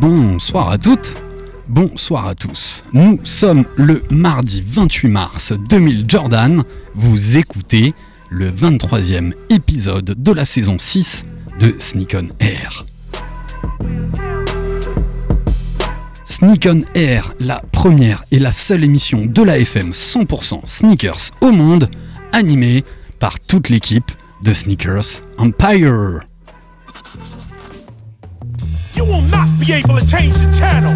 Bonsoir à toutes, bonsoir à tous. Nous sommes le mardi 28 mars 2000 Jordan. Vous écoutez le 23e épisode de la saison 6 de Sneak on Air. Sneak on Air, la première et la seule émission de la FM 100% sneakers au monde, animée par toute l'équipe de Sneakers Empire. You will not be able to change the channel.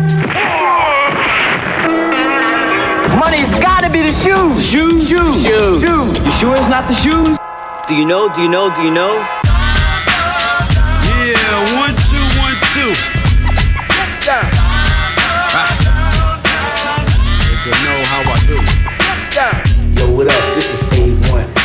Money's gotta be the shoes. Shoes, shoes, shoes. shoes. You sure it's not the shoes? Do you know? Do you know? Do you know? Yeah, one, two, one, two. Ah. You know how I do. Yo, what up? This is A1,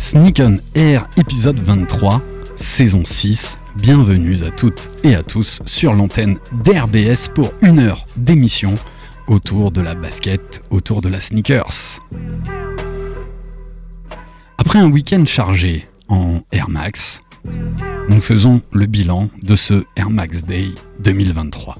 Sneak on Air épisode 23, saison 6. Bienvenue à toutes et à tous sur l'antenne d'RBS pour une heure d'émission autour de la basket, autour de la sneakers. Après un week-end chargé en Air Max, nous faisons le bilan de ce Air Max Day 2023.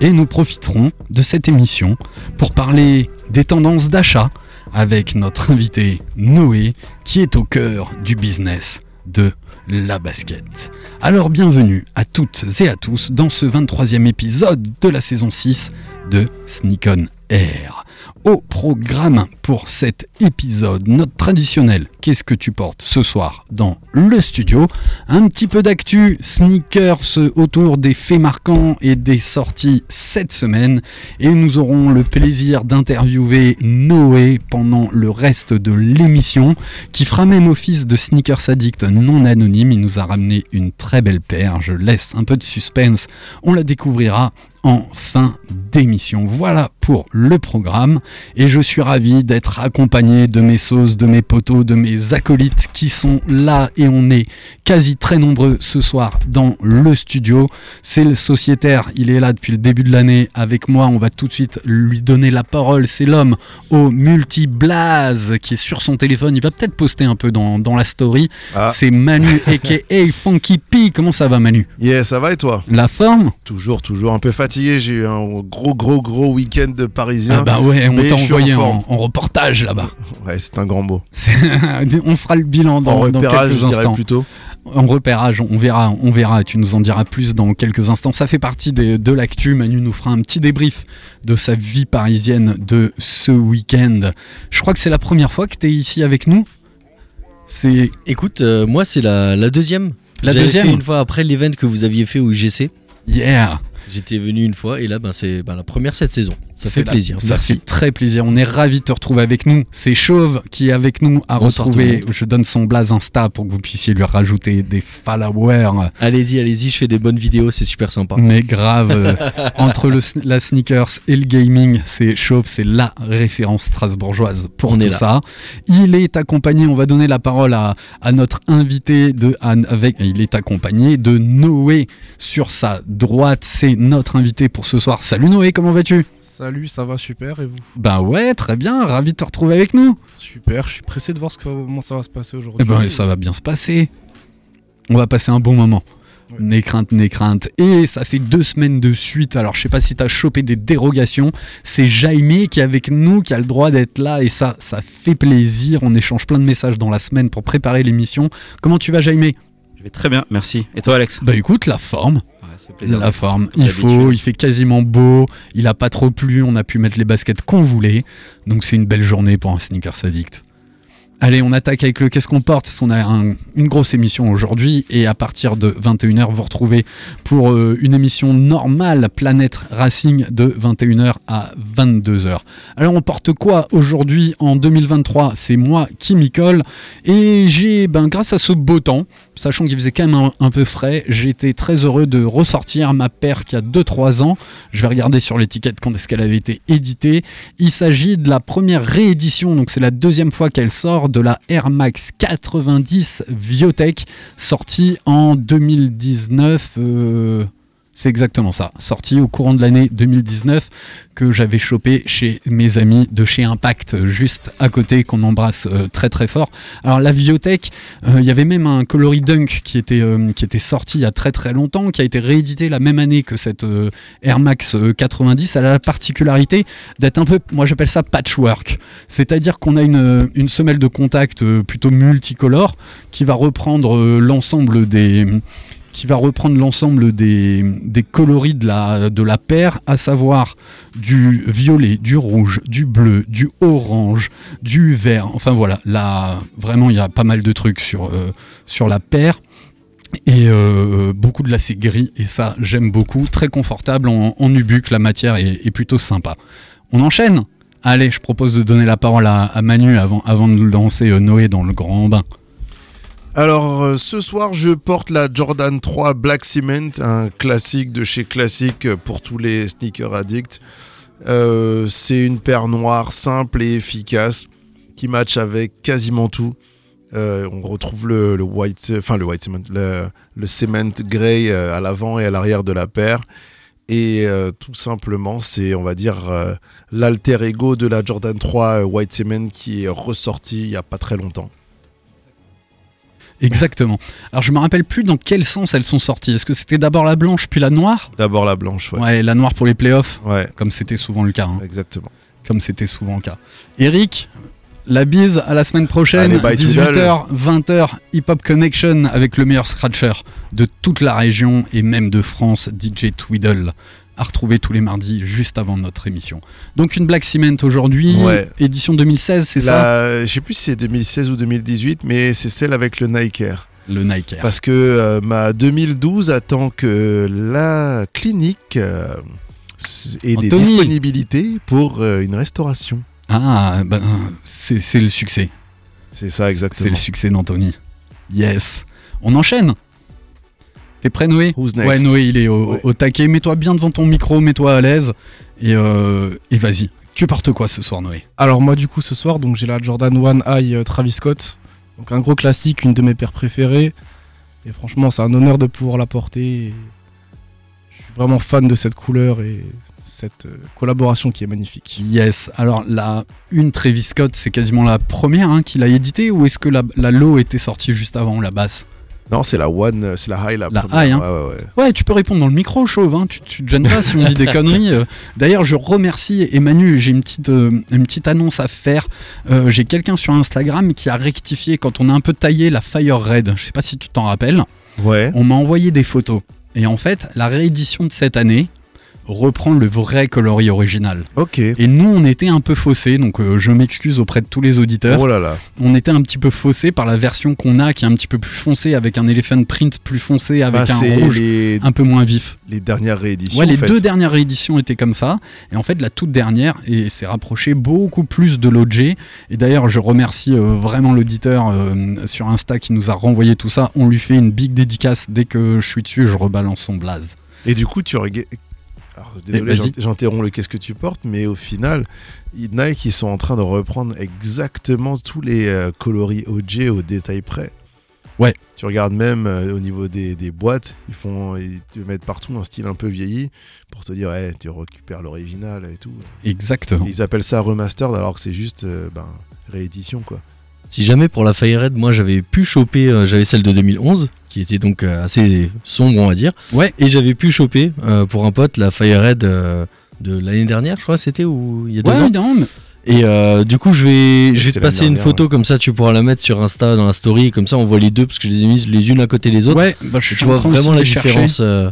Et nous profiterons de cette émission pour parler des tendances d'achat avec notre invité Noé qui est au cœur du business de la basket. Alors bienvenue à toutes et à tous dans ce 23e épisode de la saison 6 de Sneak on Air. Au programme pour cet épisode, notre traditionnel Qu'est-ce que tu portes ce soir dans le studio? Un petit peu d'actu sneakers autour des faits marquants et des sorties cette semaine. Et nous aurons le plaisir d'interviewer Noé pendant le reste de l'émission, qui fera même office de sneakers addict non anonyme. Il nous a ramené une très belle paire. Je laisse un peu de suspense. On la découvrira en fin d'émission. Voilà pour le programme et je suis ravi d'être accompagné de mes sauces, de mes poteaux, de mes acolytes qui sont là et on est quasi très nombreux ce soir dans le studio. C'est le sociétaire, il est là depuis le début de l'année avec moi. On va tout de suite lui donner la parole. C'est l'homme au multi-blaze qui est sur son téléphone. Il va peut-être poster un peu dans, dans la story. Ah. C'est Manu aka Funky P. Comment ça va Manu? Yeah, ça va et toi? La forme? Toujours, toujours un peu fatigué. J'ai eu un gros, gros, gros week-end de parisien. Ah bah ouais, on t'a envoyé en en, forme. en reportage là-bas. Ouais, c'est un grand mot. On fera le bilan dans, en dans repérage, quelques je instants. plutôt. En repérage, on verra, on verra. Tu nous en diras plus dans quelques instants. Ça fait partie des- de l'actu. Manu nous fera un petit débrief de sa vie parisienne de ce week-end. Je crois que c'est la première fois que tu es ici avec nous. C'est Écoute, euh, moi c'est la, la deuxième. La deuxième fait une fois après l'event que vous aviez fait au GC. yeah. J'étais venu une fois et là ben, c'est ben, la première cette saison. Ça fait la- plaisir. Ça Merci. fait très plaisir. On est ravis de te retrouver avec nous. C'est Chauve qui est avec nous à Bonsoir retrouver. Je donne son blaze Insta pour que vous puissiez lui rajouter des followers. Allez-y, allez-y, je fais des bonnes vidéos, c'est super sympa. Mais grave, entre le, la sneakers et le gaming, c'est Chauve, c'est la référence strasbourgeoise pour On tout est là. ça. Il est accompagné, on va donner la parole à, à notre invité de Anne avec, il est accompagné de Noé sur sa droite. C'est notre invité pour ce soir. Salut Noé, comment vas-tu? Salut, ça va super et vous Ben ouais, très bien, ravi de te retrouver avec nous. Super, je suis pressé de voir ce que- comment ça va se passer aujourd'hui. Eh ben, ça va bien se passer. On va passer un bon moment. Ouais. Crainte, n'aie crainte. Et ça fait deux semaines de suite. Alors, je sais pas si t'as chopé des dérogations. C'est Jaime qui est avec nous, qui a le droit d'être là. Et ça, ça fait plaisir. On échange plein de messages dans la semaine pour préparer l'émission. Comment tu vas, Jaime? Je vais très bien, merci. Et toi, Alex? Bah écoute, la forme. Ça fait plaisir. La forme. Il faut, il fait quasiment beau. Il a pas trop plu. On a pu mettre les baskets qu'on voulait. Donc, c'est une belle journée pour un sneakers addict. Allez, on attaque avec le Qu'est-ce qu'on porte Parce qu'on a un- une grosse émission aujourd'hui et à partir de 21h, vous retrouvez pour euh, une émission normale Planète Racing de 21h à 22h. Alors, on porte quoi aujourd'hui en 2023 C'est moi qui m'y colle et j'ai, ben, grâce à ce beau temps, sachant qu'il faisait quand même un, peu frais, été très heureux de ressortir ma paire qui a 2-3 ans. Je vais regarder sur l'étiquette quand est-ce qu'elle avait été éditée. Il s'agit de la première réédition, donc c'est la deuxième fois qu'elle sort, de la Air Max 90 Viotech, sortie en 2019. euh, c'est exactement ça, sortie au courant de l'année 2019 que j'avais chopé chez mes amis de chez Impact, juste à côté, qu'on embrasse euh, très très fort. Alors la Viotech, euh, il y avait même un coloris Dunk qui était, euh, qui était sorti il y a très très longtemps, qui a été réédité la même année que cette Air Max euh, 90. Elle a la particularité d'être un peu, moi j'appelle ça patchwork. C'est-à-dire qu'on a une, semelle de contact plutôt multicolore qui va reprendre l'ensemble des qui va reprendre l'ensemble des, coloris de la, paire, à savoir du violet, du rouge, du bleu, du orange, du vert. Enfin voilà, là vraiment il y a pas mal de trucs sur, euh, la paire. Et euh, beaucoup de lacets gris, et ça j'aime beaucoup. Très confortable en, en la matière est, plutôt sympa. On enchaîne? Allez, je propose de donner la parole à, à Manu avant, avant de lancer euh, Noé dans le grand bain. Alors euh, ce soir, je porte la Jordan 3 Black Cement, un classique de chez Classic pour tous les sneakers addicts. Euh, c'est une paire noire simple et efficace qui match avec quasiment tout. Euh, on retrouve le, white, enfin le white cement, le, cement euh, à l'avant et à l'arrière de la paire. Et tout simplement, c'est, on va dire, l'alter ego de la Jordan 3 euh, White Cement qui est ressorti il n'y a pas très longtemps. Exactement. Alors je me rappelle plus dans quel sens elles sont sorties. Est-ce que c'était d'abord la blanche puis la noire? D'abord la blanche, ouais. Ouais, la noire pour les playoffs, Ouais, comme c'était souvent le cas. hein. exactement. Comme c'était souvent le cas. Eric, la bise à la semaine prochaine, Allez, bye, 18h, 20h, Hip Hop Connection avec le meilleur scratcher de toute la région et même de France, DJ Twiddle. À retrouver tous les mardis juste avant notre émission. Donc une Black Cement aujourd'hui, Ouais. édition 2016, c'est ça? Je sais plus si c'est 2016 ou 2018, mais c'est celle avec le Nike Air. Le Nike Air. Parce que euh, ma 2012 attend que la clinique euh, ait des Anthony. disponibilités pour euh, une restauration. Ah, ben, c'est c'est le succès. C'est ça C'est exactement. le succès d'Anthony. Yes. On enchaîne? T'es prêt Noé Who's Ouais Noé il est au, Ouais. au taquet. Mets-toi bien devant ton micro, mets-toi à l'aise. Et, euh, et vas-y. Tu portes quoi ce soir Noé? Alors moi du coup ce soir donc j'ai la Jordan 1 High euh, Travis Scott. Donc un gros classique, une de mes paires préférées. Et franchement c'est un honneur de pouvoir la porter. et Je suis vraiment fan de cette couleur et cette euh, collaboration qui est magnifique. Yes. Alors la une Travis Scott, c'est quasiment la première hein, qu'il a édité ou est-ce que la, la low était sortie juste avant la basse? Non, c'est la One, c'est la High. La, La première. High, hein. Ouais, ouais, ouais. Ouais, tu peux répondre dans le micro, chauve. Hein. Tu, tu te gênes pas si on dit des conneries. euh. D'ailleurs, je remercie Emmanuel. J'ai une petite, euh, une petite annonce à faire. Euh, J'ai quelqu'un sur Instagram qui a rectifié quand on a un peu taillé la Fire Red. Je sais pas si tu t'en rappelles. Ouais. On m'a envoyé des photos. Et en fait, la réédition de cette année reprend le vrai coloris original. Ok. Et nous, on était un peu faussés, donc euh, je m'excuse auprès de tous les auditeurs. Oh là là. On était un petit peu faussés par la version qu'on a, qui est un petit peu plus foncée, avec un elephant print plus foncé, avec Bah, un rouge les, un peu moins vif. les dernières rééditions. Ouais, les en fait. deux dernières rééditions étaient comme ça. Et en fait, la toute dernière et s'est rapprochée beaucoup plus de l'OG. Et d'ailleurs, je remercie euh, vraiment l'auditeur euh, sur Insta qui nous a renvoyé tout ça. On lui fait une big dédicace dès que je suis dessus. Je rebalance son blaze. Et du coup, tu. Alors, désolé, j'interromps le qu'est-ce que tu portes, mais au final, Nike, ils sont en train de reprendre exactement tous les euh, coloris OG au détail près. Ouais. Tu regardes même euh, au niveau des, des boîtes, ils font, ils te mettent partout un style un peu vieilli pour te dire, hey, tu récupères l'original et tout. Exactement. Ils appellent ça remastered alors que c'est juste euh, ben, réédition quoi. Si jamais pour la Fire Red, moi j'avais pu choper, euh, j'avais celle de 2011, qui était donc euh, assez sombre, on va dire. Ouais. Et j'avais pu choper euh, pour un pote la Fire Red euh, de l'année dernière, je crois, c'était ou il y a deux Ouais, ans. non, mais- Et euh, du coup, je vais, je vais te passer une photo comme ça, tu pourras la mettre sur Insta dans la story, comme ça on voit les deux parce que je les ai mises les unes à côté des autres. ouais, bah, je suis tu en vois train vraiment la différence. euh,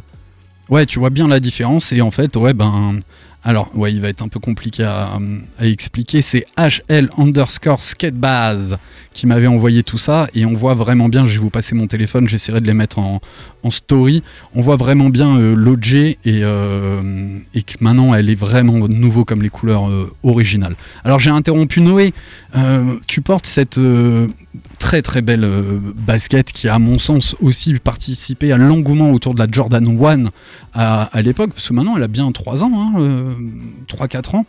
Ouais, tu vois bien la différence. Et en fait, ouais, ben. Alors, ouais, il va être un peu compliqué à, expliquer. C'est HL underscore skatebase qui m'avait envoyé tout ça et on voit vraiment bien, je vais vous passer mon téléphone, j'essaierai de les mettre en, story, on voit vraiment bien euh, euh, et que maintenant elle est vraiment nouveau comme les couleurs euh, originales. Alors j'ai interrompu Noé, Euh, tu portes cette très très belle basket qui a à mon sens aussi participé à l'engouement autour de la Jordan 1 à, à l'époque, parce que maintenant elle a bien 3 ans, hein, euh, 3-4 ans.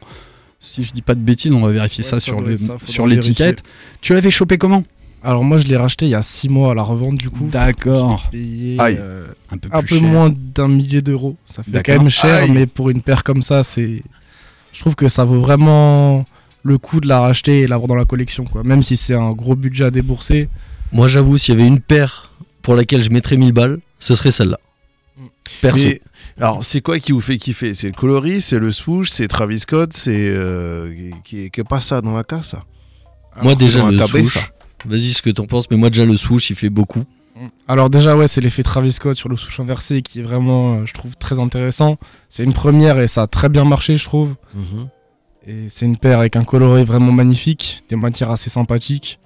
Si je dis pas de bêtises, on va vérifier Ouais, ça ça sur le- ça, sur l'étiquette. Tu l'avais chopé comment? Alors moi je l'ai racheté il y a 6 mois à la revente du coup. D'accord. J'ai payé Aïe. euh, Un peu, un plus peu cher. moins d'un millier d'euros. Ça fait D'accord. quand même cher, Aïe. mais pour une paire comme ça, c'est. Je trouve que ça vaut vraiment le coup de la racheter et l'avoir dans la collection, quoi. Même si c'est un gros budget à débourser. Moi, j'avoue, s'il y avait une paire pour laquelle je mettrais 1000 balles, ce serait celle-là. Perso. Mais, alors, c'est quoi qui vous fait kiffer? C'est le coloris, c'est le swoosh, c'est Travis Scott, c'est. Euh, qui, qui est pas ça dans la casse, ça? Moi, déjà, le swoosh. Vas-y, ce que t'en penses, mais moi, déjà, le swoosh, il fait beaucoup. Alors déjà ouais c'est l'effet Travis Scott sur le souche inversé qui est vraiment euh, je trouve très intéressant. C'est une première et ça a très bien marché je trouve. Mhm. Et c'est une paire avec un coloris vraiment magnifique, des matières assez sympathiques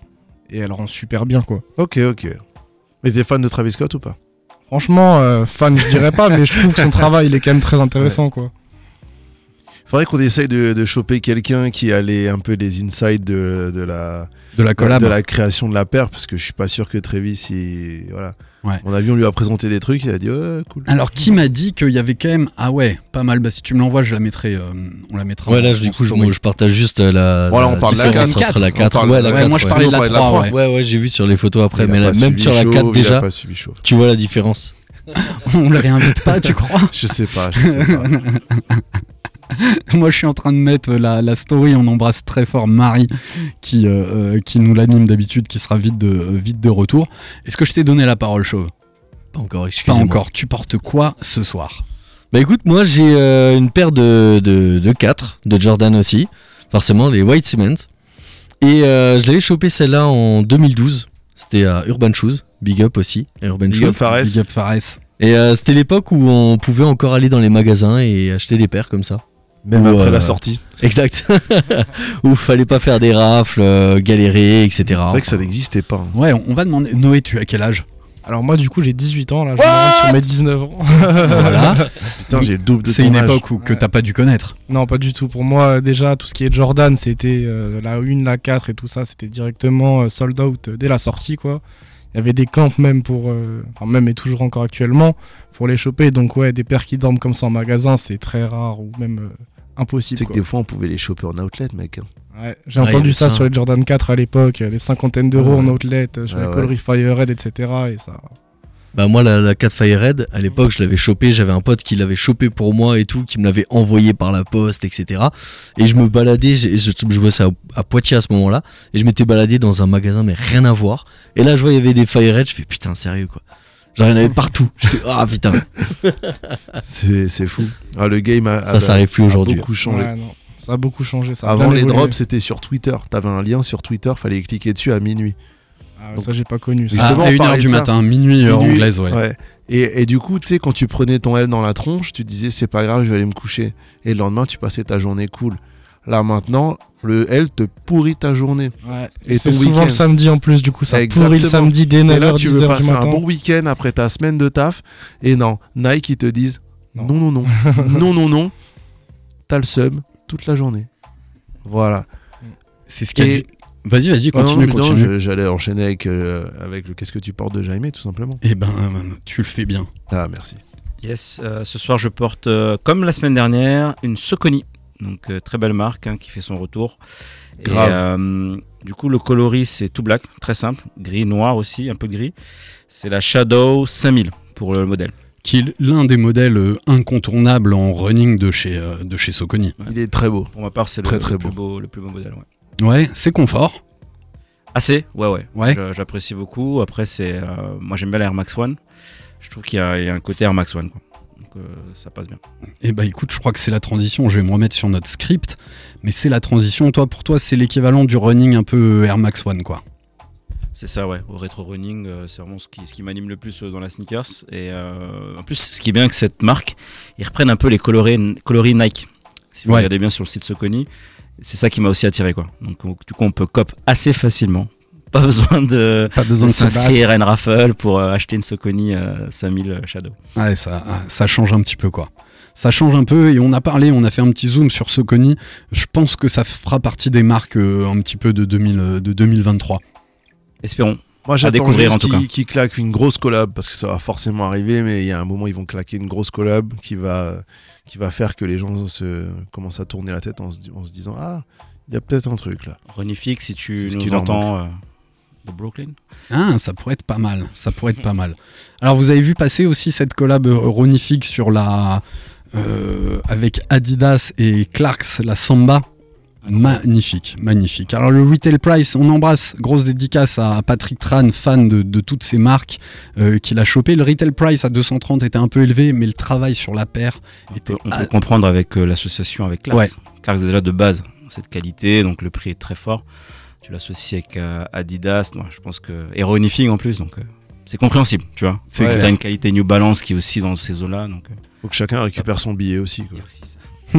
et elle rend super bien quoi. Ok, ok. Mais t'es fan de Travis Scott ou pas? Franchement euh, fan je dirais pas mais je trouve que son travail il est quand même très intéressant quoi. Faudrait qu'on essaye de, de choper quelqu'un qui a les, un peu les insides de, de la, De la collab. de la création de la paire, parce que je suis pas sûr que Travis, il, voilà. Ouais. Mon avion lui a présenté des trucs, il a dit ouais, cool. Alors, qui m'a dit qu'il y avait quand même. Ah ouais, pas mal. Bah, si tu me l'envoies, je la mettrai. euh, on la mettra. Ouais, en- là, du coup, je, story. moi, je partage juste euh, la. Voilà, la on parle de la différence 4. entre la On 4. parle Ouais, de la la Ouais, 4. moi, je ouais. parlais de la Ouais, la 3. trois. ouais. Ouais, ouais, j'ai vu sur les photos après, Il mais suivi même sur la chaud, 4 il a déjà, tu vois la différence. on le réinvite pas, tu crois? Je sais pas, je sais pas. Moi, je suis en train de mettre la, la story. On embrasse très fort Marie, qui, euh, euh, qui nous l'anime d'habitude, qui sera vite de, euh, vite de retour. Est-ce que je t'ai donné la parole, Chauve? Pas encore, Pas excusez-moi. encore. Tu portes quoi ce soir? Bah écoute, moi j'ai euh, une paire de, de, de 4 de Jordan aussi, forcément les White Cement. Et euh, je l'avais chopé celle-là en 2012, c'était à Urban Shoes, Big Up aussi, Urban Big Shoes. up Fares. Big up Fares. Et euh, c'était l'époque où on pouvait encore aller dans les magasins et acheter des paires comme ça. Même Ou, après euh, la sortie. Exact. où fallait pas faire des rafles, euh, galérer, etc. C'est vrai que ça n'existait pas. hein. Ouais, on va demander. Noé, tu as quel âge? Alors moi du coup j'ai 18 ans là, je sur mes 19 ans. Voilà. Putain, j'ai le double de C'est une époque où, que t'as pas dû connaître. Non, pas du tout. Pour moi, déjà, tout ce qui est Jordan, c'était euh, la 1, la 4 et tout ça, c'était directement euh, sold out euh, dès la sortie, quoi. Il y avait des camps même pour, euh, enfin même et toujours encore actuellement, pour les choper. Donc ouais, des paires qui dorment comme ça en magasin, c'est très rare ou même euh, impossible. sais que des fois, on pouvait les choper en outlet, mec. hein. Ouais, J'ai Ouais, entendu ça, ça. sur les Jordan 4 à l'époque, euh, des cinquantaines d'euros Ouais. en outlet, euh, sur Ouais, les ouais. coloris Firehead, etc. Et ça. Bah moi la, la 4 Fire Red, à l'époque je l'avais chopé, j'avais un pote qui l'avait chopé pour moi et tout, qui me l'avait envoyé par la poste, etc. Et je me baladais, je, je jouais ça à, à Poitiers à ce moment-là, et je m'étais baladé dans un magasin mais rien à voir. Et là je vois il y avait des Fire Red, je fais putain sérieux quoi. Genre il y en avait partout. J'étais ah putain. C'est c'est fou. Ah, le game a, Ça a- plus a aujourd'hui. beaucoup changé. Ouais, non. Ça a beaucoup changé. Ça a Avant les drops, c'était sur Twitter. T'avais un lien sur Twitter, fallait cliquer dessus à minuit. Ah, Donc- ça, j'ai pas connu. ça. Ah, Justement, à on 1h parlait du matin, minuit, heure Minuit, anglaise, ouais. Et, et du coup, tu sais, quand tu prenais ton L dans la tronche, tu disais c'est pas grave, je vais aller me coucher. Et le lendemain, tu passais ta journée cool. Là maintenant, le L te pourrit ta journée. Ouais. Et Et c'est souvent week-end. le samedi en plus, du coup, ça Exactement. pourrit le samedi dès Et 9h, là, tu 10h veux passer un bon week-end après ta semaine de taf. Et non, Nike, ils te disent non, Non. non, non, non, non, non. T'as le sub toute la journée. Voilà. C'est ce qu'il y a Et- du- Vas-y, vas-y, Ah non, continue, non, J'allais enchaîner avec, euh, avec le Qu'est-ce que tu portes de Jaime, tout simplement. Eh ben, tu le fais bien. Ah, merci. Yes, euh, ce soir je porte, euh, comme la semaine dernière, une Soconi. Donc euh, très belle marque hein, qui fait son retour. Et, Grave. euh, du coup le coloris c'est tout black, très simple, gris, noir aussi, un peu gris. C'est la Shadow 5000 pour le modèle. Qui est l'un des modèles euh, incontournables en running de chez, euh, de chez Soconi. Il est très beau. Pour ma part c'est le, Très, très le beau. plus beau, le plus beau modèle. Ouais. Ouais, c'est confort. Assez, ouais ouais. Ouais. J'apprécie beaucoup. Après c'est, euh, moi j'aime bien l'Air Max One. Je trouve qu'il y, y a un côté Air Max One quoi. Ça passe bien. Eh ben écoute, je crois que c'est la transition. Je vais me remettre sur notre script, mais c'est la transition. Toi, pour toi, c'est l'équivalent du running un peu Air Max One, quoi. C'est ça, ouais. Au rétro running, euh, c'est vraiment ce qui, ce qui m'anime le plus euh, dans la sneakers. Et euh, en plus, ce qui est bien avec cette marque, ils reprennent un peu les coloris, coloris Nike. Si vous Ouais. regardez bien sur le site Soconi, c'est ça qui m'a aussi attiré, quoi. Donc, on- du coup, on peut cop assez facilement pas besoin de, Pas besoin s'inscrire à une raffle pour euh, acheter une Socony euh, 5000 Shadow. Ouais, ça, ça change un petit peu quoi. Ça change un peu et on a parlé, on a fait un petit zoom sur Socony. Je pense que ça fera partie des marques euh, un petit peu de, 2000, euh, de 2023. Espérons. Moi, À j'attends découvrir, juste en tout cas. qu'ils qu'ils claquent une grosse collab parce que ça va forcément arriver, mais il y a un moment ils vont claquer une grosse collab qui va, qui va faire que les gens se commencent à tourner la tête en se, en se disant ah il y a peut-être un truc là. Renifix, si tu nous entends euh, de Brooklyn. Ah, ça pourrait être pas mal. Ça pourrait être pas mal. Alors, vous avez vu passer aussi cette collab euh, Ronifix sur la. euh, avec Adidas et Clarks, la Samba. Magnifique, magnifique. Alors le retail price, on embrasse, grosse dédicace à Patrick Tran, fan de, de toutes ces marques euh, qu'il a chopé. Le retail price à 230 était un peu élevé, mais le travail sur la paire était... On peut comprendre avec euh, l'association avec Clarks. Ouais. Clarks est déjà de base cette qualité, donc le prix est très fort. Tu l'associes avec euh, Adidas, moi, je pense que et Renifing en plus, donc euh, c'est compréhensible, tu vois. C'est Tu as une qualité New Balance qui est aussi dans ces eaux-là, donc. euh, Faut que chacun récupère son billet aussi. quoi.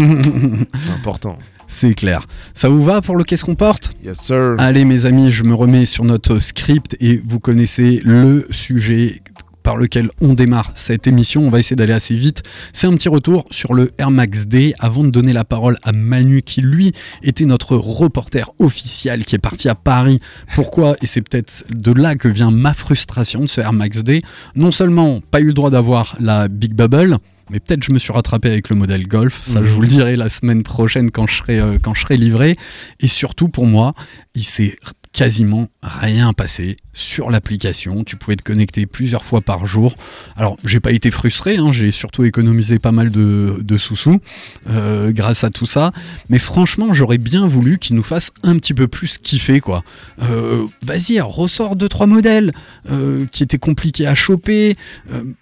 C'est important. C'est clair. Ça vous va pour le qu'est-ce qu'on porte? Yes sir. Allez mes amis, je me remets sur notre script et vous connaissez le sujet par lequel on démarre cette émission. On va essayer d'aller assez vite. C'est un petit retour sur le Air Max Day avant de donner la parole à Manu qui lui était notre reporter officiel qui est parti à Paris. Pourquoi? Et c'est peut-être de là que vient ma frustration de ce Air Max Day. Non seulement pas eu le droit d'avoir la Big Bubble, mais peut-être je me suis rattrapé avec le modèle Golf. Ça, je vous le dirai la semaine prochaine quand je serai, euh, quand je serai livré. Et surtout pour moi, il s'est quasiment rien passé sur l'application. Tu pouvais te connecter plusieurs fois par jour. Alors, j'ai pas été frustré, hein, j'ai surtout économisé pas mal de, sous-sous euh, grâce à tout ça. Mais franchement, j'aurais bien voulu qu'il nous fasse un petit peu plus kiffer, quoi. Euh, Vas-y, ressort deux trois modèles euh, qui étaient compliqués à choper.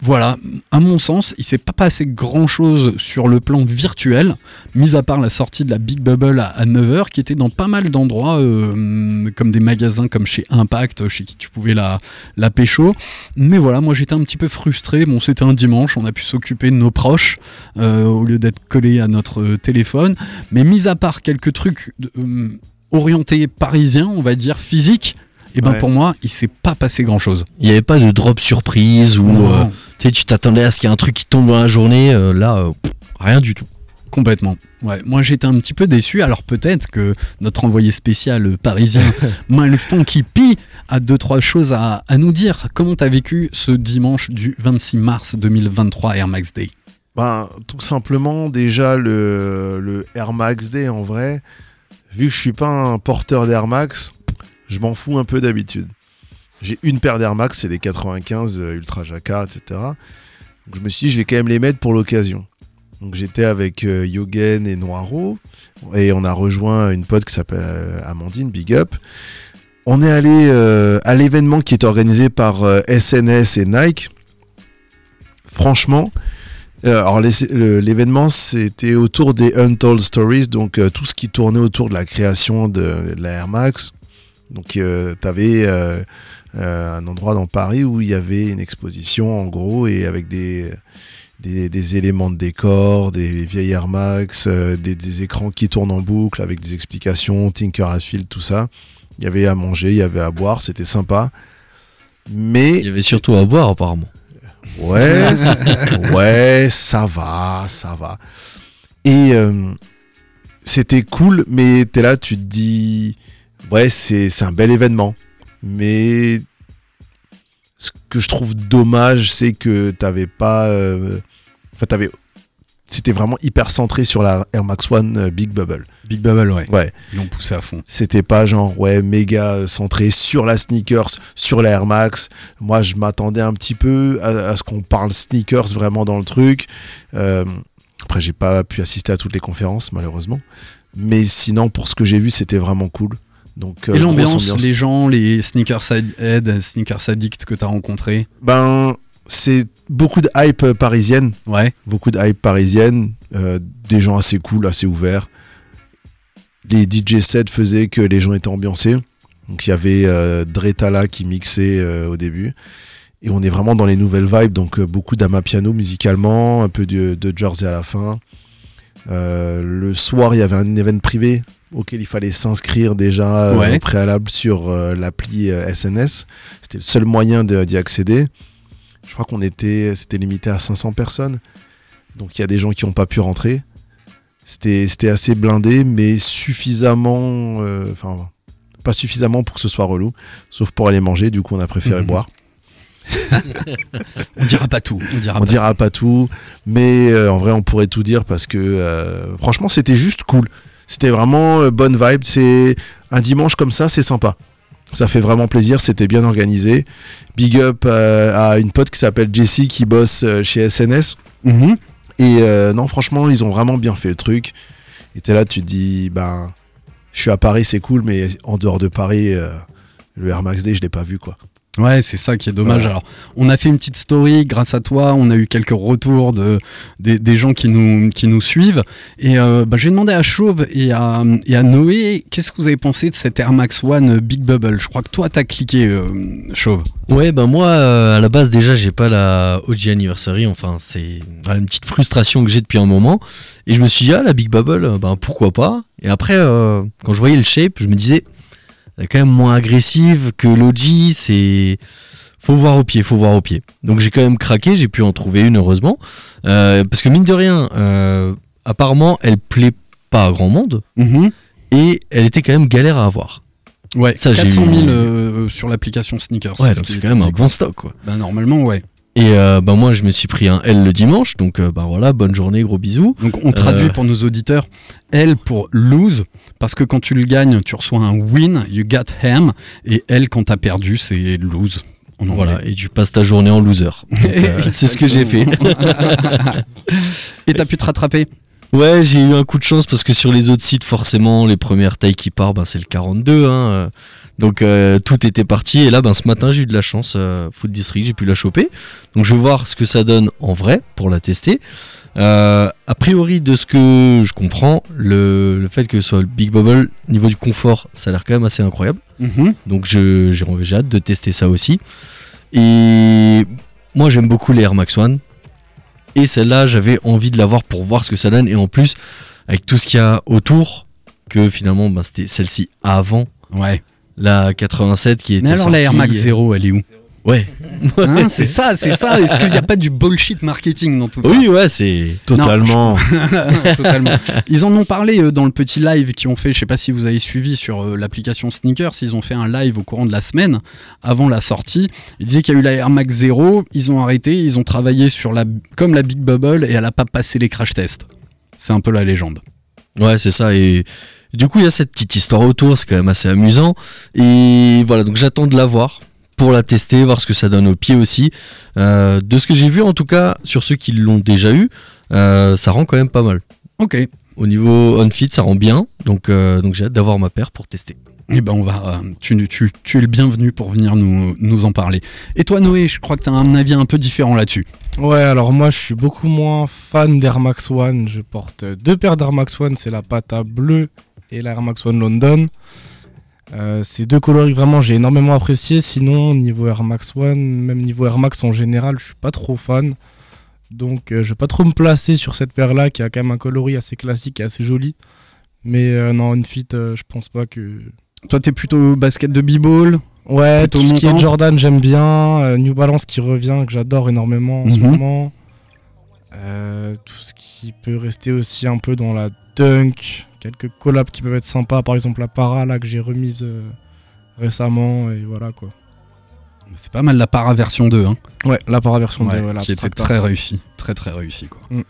Voilà, à mon sens, il s'est pas passé grand chose sur le plan virtuel, mis à part la sortie de la Big Bubble à, 9h, qui était dans pas mal d'endroits, comme des magasins comme chez Impact, chez qui tu pouvais la, la pécho. Mais voilà, moi j'étais un petit peu frustré. Bon, c'était un dimanche, on a pu s'occuper de nos proches euh, au lieu d'être collé à notre euh, téléphone. Mais mis à part quelques trucs euh, orientés parisiens, on va dire physiques, et ben Ouais. pour moi, il s'est pas passé grand chose. Il n'y avait pas de drop surprise ou euh, tu t'attendais à ce qu'il y ait un truc qui tombe dans la journée. euh, là, euh, pff, rien du tout. Complètement. Ouais, moi j'étais un petit peu déçu. Alors peut-être que notre envoyé spécial parisien, Malfunky P, a deux trois choses à, à nous dire. Comment t'as vécu ce dimanche du 26 mars 2023 Air Max Day? Ben, tout simplement, déjà, le, le Air Max Day, en vrai, vu que je suis pas un porteur d'Air Max, je m'en fous un peu d'habitude. J'ai une paire d'Air Max, c'est des 95 euh, Ultra Jacquard, etc. Donc je me suis dit, je vais quand même les mettre pour l'occasion. Donc j'étais avec euh, Yogen et Noiro, et on a rejoint une pote qui s'appelle euh, Amandine, Big Up. On est allé euh, à l'événement qui est organisé par euh, SNS et Nike. Franchement, euh, alors l'événement c'était autour des Untold Stories, donc euh, tout ce qui tournait autour de la création de, de la Air Max. Donc tu avais un endroit dans Paris où il y avait une exposition en gros et avec des, des, des éléments de décor, des vieilles Air Max, euh, des, des écrans qui tournent en boucle avec des explications, Tinker à fil, tout ça. Il y avait à manger, il y avait à boire, c'était sympa. Mais Il y avait surtout à boire apparemment. Ouais, ouais, ça va, ça va. Et euh, c'était cool, mais t'es là, tu te dis, ouais, c'est un bel événement. Mais ce que je trouve dommage, c'est que t'avais pas. euh, Enfin, t'avais. C'était vraiment hyper centré sur la Air Max One euh, Big Bubble. Big Bubble, ouais. Ouais. Ils l'ont poussé à fond. C'était pas genre, ouais, méga centré sur la sneakers, sur la Air Max. Moi, je m'attendais un petit peu à, à ce qu'on parle sneakers vraiment dans le truc. Euh, après, j'ai pas pu assister à toutes les conférences, malheureusement. Mais sinon, pour ce que j'ai vu, c'était vraiment cool. Donc, euh, Et grosse l'ambiance, ambiance. les gens, les sneakers head, sneakers addicts que t'as rencontrés. Ben, c'est beaucoup de hype euh, parisienne. Ouais. Beaucoup de hype parisienne. euh, des gens assez cool, assez ouverts. Les DJ sets faisaient que les gens étaient ambiancés. Donc il y avait euh, Dretala qui mixait euh, au début. Et on est vraiment dans les nouvelles vibes. Donc euh, beaucoup d'amapiano musicalement, un peu de, de Jersey à la fin. Euh, le soir, il y avait un événement privé auquel il fallait s'inscrire déjà euh, Ouais. au préalable sur euh, l'appli euh, SNS. C'était le seul moyen d'y accéder. Je crois qu'on était, c'était limité à 500 personnes. Donc il y a des gens qui n'ont pas pu rentrer. C'était assez blindé, mais suffisamment. euh, Enfin, pas suffisamment pour que ce soit relou. Sauf pour aller manger, du coup, on a préféré Mhm. boire. On dira pas tout. On dira On pas dira pas tout, mais euh, en vrai, on pourrait tout dire parce que euh, franchement, c'était juste cool. C'était vraiment euh, bonne vibe. C'est un dimanche comme ça, c'est sympa. Ça fait vraiment plaisir. C'était bien organisé. Big up euh, à une pote qui s'appelle Jessie qui bosse euh, chez SNS. Mhm. Et euh, non, franchement, ils ont vraiment bien fait le truc. Et t'es là, tu te dis, ben, je suis à Paris, c'est cool, mais en dehors de Paris, euh, le Air Max Day, je l'ai pas vu, quoi. Ouais, c'est ça qui est dommage. Alors, on a fait une petite story grâce à toi. On a eu quelques retours de des, des gens qui nous qui nous suivent. Et euh, bah, j'ai demandé à Chauve et à, et à Noé, qu'est-ce que vous avez pensé de cet Air Max One Big Bubble? Je crois que toi, t'as cliqué, euh, Chauve. Ouais, ben moi, euh, à la base, déjà, j'ai pas la OG Anniversary. Enfin, c'est une petite frustration que j'ai depuis un moment. Et je me suis dit, ah, la Big Bubble, ben pourquoi pas? Et après, euh, quand je voyais le shape, je me disais, elle est quand même moins agressive que l'OG. C'est. Faut voir au pied, faut voir au pied. Donc j'ai quand même craqué, j'ai pu en trouver une, heureusement. Euh, parce que mine de rien, euh, apparemment, elle plaît pas à grand monde. Mhm. Et elle était quand même galère à avoir. Ouais, Ça, j'ai 400 000 eu- euh, sur l'application Sneakers. Ouais, donc c'est est quand même un bon stock, quoi. Bah, normalement, ouais. Et euh, bah moi je me suis pris un L le dimanche, donc euh, bah voilà, bonne journée, gros bisous. Donc on traduit Euh. pour nos auditeurs L pour lose, parce que quand tu le gagnes, tu reçois un win, you got ham, et L quand t'as perdu, c'est lose. Voilà, et tu passes ta journée en loser. Euh, c'est ce que j'ai fait. et t'as pu te rattraper Ouais, j'ai eu un coup de chance parce que sur les autres sites, forcément, les premières tailles qui partent, ben, c'est le 42. Hein, euh. donc euh, tout était parti. Et là, ben, ce matin, j'ai eu de la chance. euh, Food District, j'ai pu la choper. Donc je vais voir ce que ça donne en vrai pour la tester. Euh, a priori, de ce que je comprends, le, le fait que ce soit le Big Bubble, niveau du confort, ça a l'air quand même assez incroyable. Mhm. Donc j'ai hâte de tester ça aussi. Et moi j'aime beaucoup les Air Max One. Et celle-là j'avais envie de l'avoir pour voir ce que ça donne. Et en plus, avec tout ce qu'il y a autour, que finalement ben, c'était celle-ci avant Ouais. la 87 qui était Mais alors la Air. Max 0, elle est où? Ouais. Hein, C'est ça, c'est ça. Est-ce qu'il n'y a pas du bullshit marketing dans tout ça Oui, ouais, c'est Totalement. Totalement. Ils en ont parlé euh, dans le petit live qu'ils ont fait. Je sais pas si vous avez suivi sur euh, l'application Sneakers. Ils ont fait un live au courant de la semaine avant la sortie. Ils disaient qu'il y a eu la Air Max 0. Ils ont arrêté. Ils ont travaillé sur la comme la Big Bubble et elle a pas passé les crash tests. C'est un peu la légende. Ouais, c'est ça. Et du coup, il y a cette petite histoire autour, c'est quand même assez amusant. Et voilà, donc j'attends de la voir pour la tester, voir ce que ça donne au pied aussi. Euh, de ce que j'ai vu, en tout cas, sur ceux qui l'ont déjà eu, euh, ça rend quand même pas mal. Ok. Au niveau on-fit, ça rend bien. Donc, euh, donc j'ai hâte d'avoir ma paire pour tester. Eh ben on va. euh, tu, tu, tu es le bienvenu pour venir nous, nous en parler. Et toi Noé, je crois que tu as un avis un peu différent là-dessus. Ouais, alors moi je suis beaucoup moins fan d'Air Max One. Je porte deux paires d'Air Max One, c'est la Pata bleue et la Air Max One London. Euh, ces deux coloris vraiment j'ai énormément apprécié. Sinon niveau Air Max One, même niveau Air Max en général, je suis pas trop fan. Donc euh, je vais pas trop me placer sur cette paire là qui a quand même un coloris assez classique et assez joli. Mais euh, non, une fit, je pense pas que. Toi t'es plutôt basket de b-ball? Ouais, tout ce qui est. Jordan, j'aime bien. New Balance qui revient, que j'adore énormément en ce Mhm. moment. Tout ce qui peut rester aussi un peu dans la dunk. Quelques collabs qui peuvent être sympas, par exemple la para là que j'ai remise euh, récemment. Et voilà quoi. C'est pas mal la para version 2. Hein. Ouais, la para version Ouais, 2, ouais, qui était très réussi, très très réussi quoi. Mm.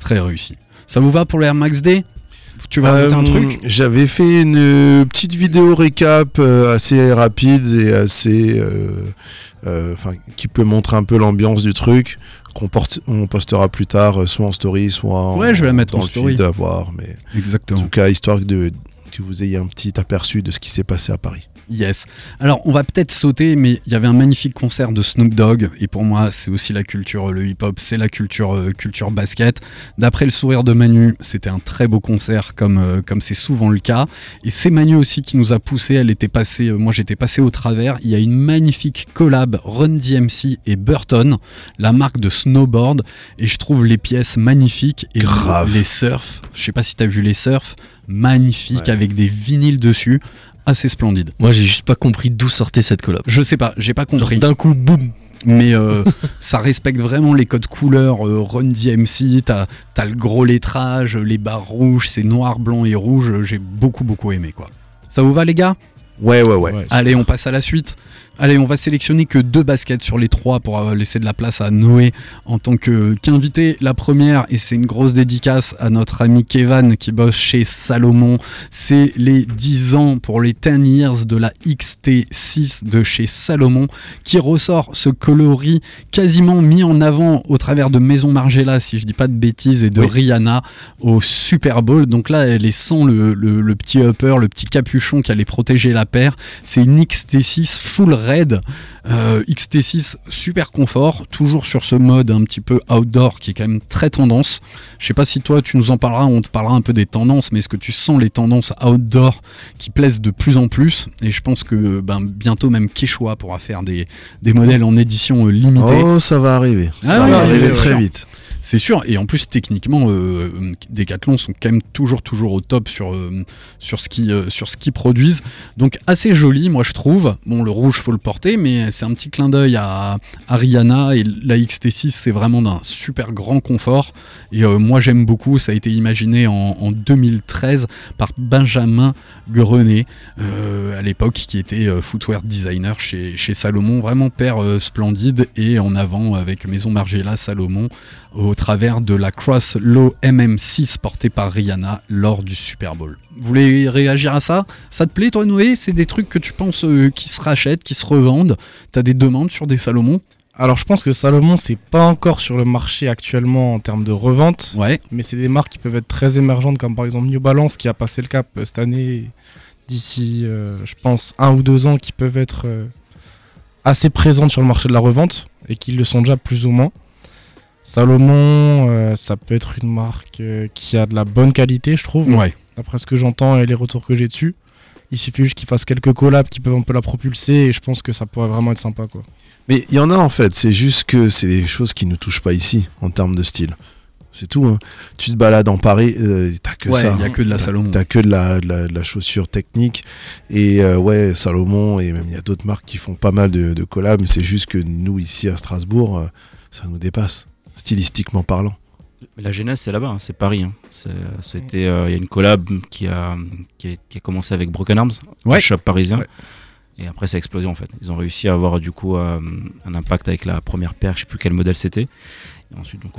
Très réussi. Ça vous va pour les Air Max D? Tu veux rajouter un Euh, truc? J'avais fait une euh, petite vidéo récap euh, assez rapide et assez. euh, euh, Enfin, qui peut montrer un peu l'ambiance du truc. Qu'on on postera plus tard, euh, soit en story, soit en, Ouais, je vais la mettre dans en le story. feed à voir. Mais en Exactement. tout cas, histoire de, que vous ayez un petit aperçu de ce qui s'est passé à Paris. Yes. Alors, on va peut-être sauter, mais il y avait un magnifique concert de Snoop Dogg, et pour moi, c'est aussi la culture, le hip-hop, c'est la culture, euh, culture basket. D'après le sourire de Manu, c'était un très beau concert, comme euh, comme c'est souvent le cas. Et c'est Manu aussi qui nous a poussé. Elle était passée, euh, moi j'étais passé au travers. Il y a une magnifique collab Run DMC et Burton, la marque de snowboard, et je trouve les pièces magnifiques et Grave. les surfs. Je sais pas si t'as vu les surfs, magnifiques Ouais. avec des vinyles dessus, assez splendide. Moi, j'ai juste pas compris d'où sortait cette collab. Je sais pas, j'ai pas compris. D'un coup, boum. Mais euh, ça respecte vraiment les codes couleurs. euh, Run DMC, t'as as le gros lettrage, les barres rouges, c'est noir, blanc et rouge. J'ai beaucoup, beaucoup aimé quoi. Ça vous va les gars? Ouais, ouais, ouais. Ouais, Allez, on passe à la suite. Allez, on va sélectionner que deux baskets sur les trois pour euh, laisser de la place à Noé en tant qu'invité. La première, et c'est une grosse dédicace à notre ami Kevin qui bosse chez Salomon, c'est les 10 ans pour les 10 years de la XT6 de chez Salomon qui ressort ce coloris quasiment mis en avant au travers de Maison Margiela, si je dis pas de bêtises, et de Oui. Rihanna au Super Bowl. Donc là, elle est sans le, le- le petit upper, le petit capuchon qui allait protéger la paire. C'est une XT6 full Euh, XT6 super confort, toujours sur ce mode un petit peu outdoor qui est quand même très tendance. Je sais pas si toi tu nous en parleras, on te parlera un peu des tendances, mais est-ce que tu sens les tendances outdoor qui plaisent de plus en plus? Et je pense que ben, bientôt même Quechua pourra faire des, des modèles en édition limitée. Oh, ça va arriver. Ah ça oui, va arriver très vite. C'est sûr, et en plus techniquement, euh, Decathlon sont quand même toujours toujours au top sur euh, euh, sur ce qu'ils produisent. Donc assez joli, moi je trouve. Bon, le rouge faut le porter, mais c'est un petit clin d'œil à, à Rihanna et la XT6 c'est vraiment d'un super grand confort. Et euh, moi j'aime beaucoup. Ça a été imaginé en, en 2013 par Benjamin Grenet à l'époque, qui était footwear designer chez Salomon. Vraiment euh, splendide et en avant avec Maison Margiela Salomon au travers de la Cross Low MM6 portée par Rihanna lors du Super Bowl. Vous voulez réagir à ça? Ça te plaît toi Noé? C'est des trucs que tu penses euh, qui se rachètent, qui se revendent? T'as des demandes sur des Salomon? Alors je pense que Salomon c'est pas encore sur le marché actuellement en termes de revente, Ouais. mais c'est des marques qui peuvent être très émergentes comme par exemple New Balance qui a passé le cap euh, cette année d'ici euh, je pense un ou deux ans qui peuvent être assez présentes sur le marché de la revente et qui le sont déjà plus ou moins. Salomon euh, ça peut être une marque euh, qui a de la bonne qualité je trouve, Ouais. d'après ce que j'entends et les retours que j'ai dessus. Il suffit juste qu'ils fassent quelques collabs qui peuvent un peu la propulser et je pense que ça pourrait vraiment être sympa quoi. Mais il y en a en fait, c'est juste que c'est des choses qui ne touchent pas ici en termes de style. C'est tout. hein. Tu te balades en Paris, euh, t'as que Ouais, ça. il y a que de la Salomon. T'as que de la, de, la, de la chaussure technique. Et euh, ouais, Salomon, et même il y a d'autres marques qui font pas mal de, de collabs, mais c'est juste que nous, ici à Strasbourg, euh, ça nous dépasse, stylistiquement parlant. La genèse, c'est là-bas, hein, c'est Paris. hein. C'était, euh, il y a une collab qui a, qui a, qui a commencé avec Broken Arms, Ouais. un shop parisien. Ouais. Et après, ça a explosé en fait. Ils ont réussi à avoir du coup euh, un impact avec la première paire, je sais plus quel modèle c'était. Et ensuite, donc.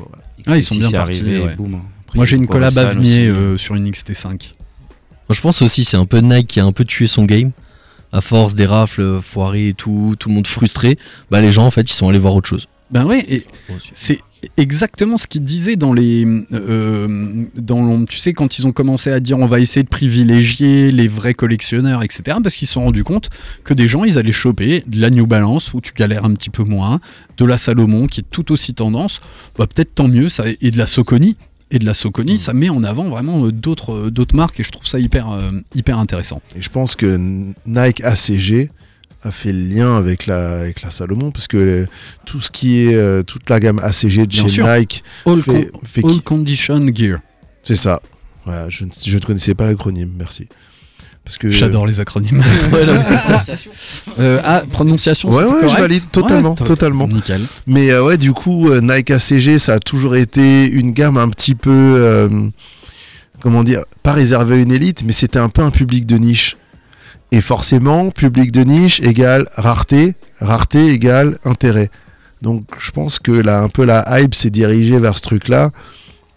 Ah, ils sont XT6 bien partis, ouais. hein. Moi j'ai a une collab à venir euh, sur une XT5. Moi, je pense aussi c'est un peu Nike qui a un peu tué son game. À force des rafles foirées et tout, tout le monde frustré, bah les gens en fait ils sont allés voir autre chose. Ben ouais, et c'est exactement ce qu'ils disaient dans les euh, dans tu sais quand ils ont commencé à dire on va essayer de privilégier les vrais collectionneurs etc parce qu'ils se sont rendus compte que des gens ils allaient choper de la New Balance où tu galères un petit peu moins de la Salomon qui est tout aussi tendance. Bah peut-être tant mieux ça et de la Soconi et de la Soconi ça met en avant vraiment euh, d'autres euh, d'autres marques et je trouve ça hyper euh, hyper intéressant. Et je pense que Nike ACG a fait le lien avec la, avec la Salomon, parce que euh, tout ce qui est, euh, toute la gamme ACG de Bien chez sûr. Nike, all, fait, con- fait all qui- condition gear c'est ça. Voilà, je, ne, je ne connaissais pas l'acronyme, merci. Parce que j'adore les acronymes Euh, ah, prononciation, Ouais, c'était ouais, je correct valide totalement, to- totalement. Nickel. Mais euh, ouais, du coup, euh, Nike ACG, ça a toujours été une gamme un petit peu, euh, comment dire, pas réservée à une élite, mais c'était un peu un public de niche. Et forcément, public de niche égale rareté, rareté égale intérêt. Donc je pense que là, un peu la hype s'est dirigée vers ce truc-là,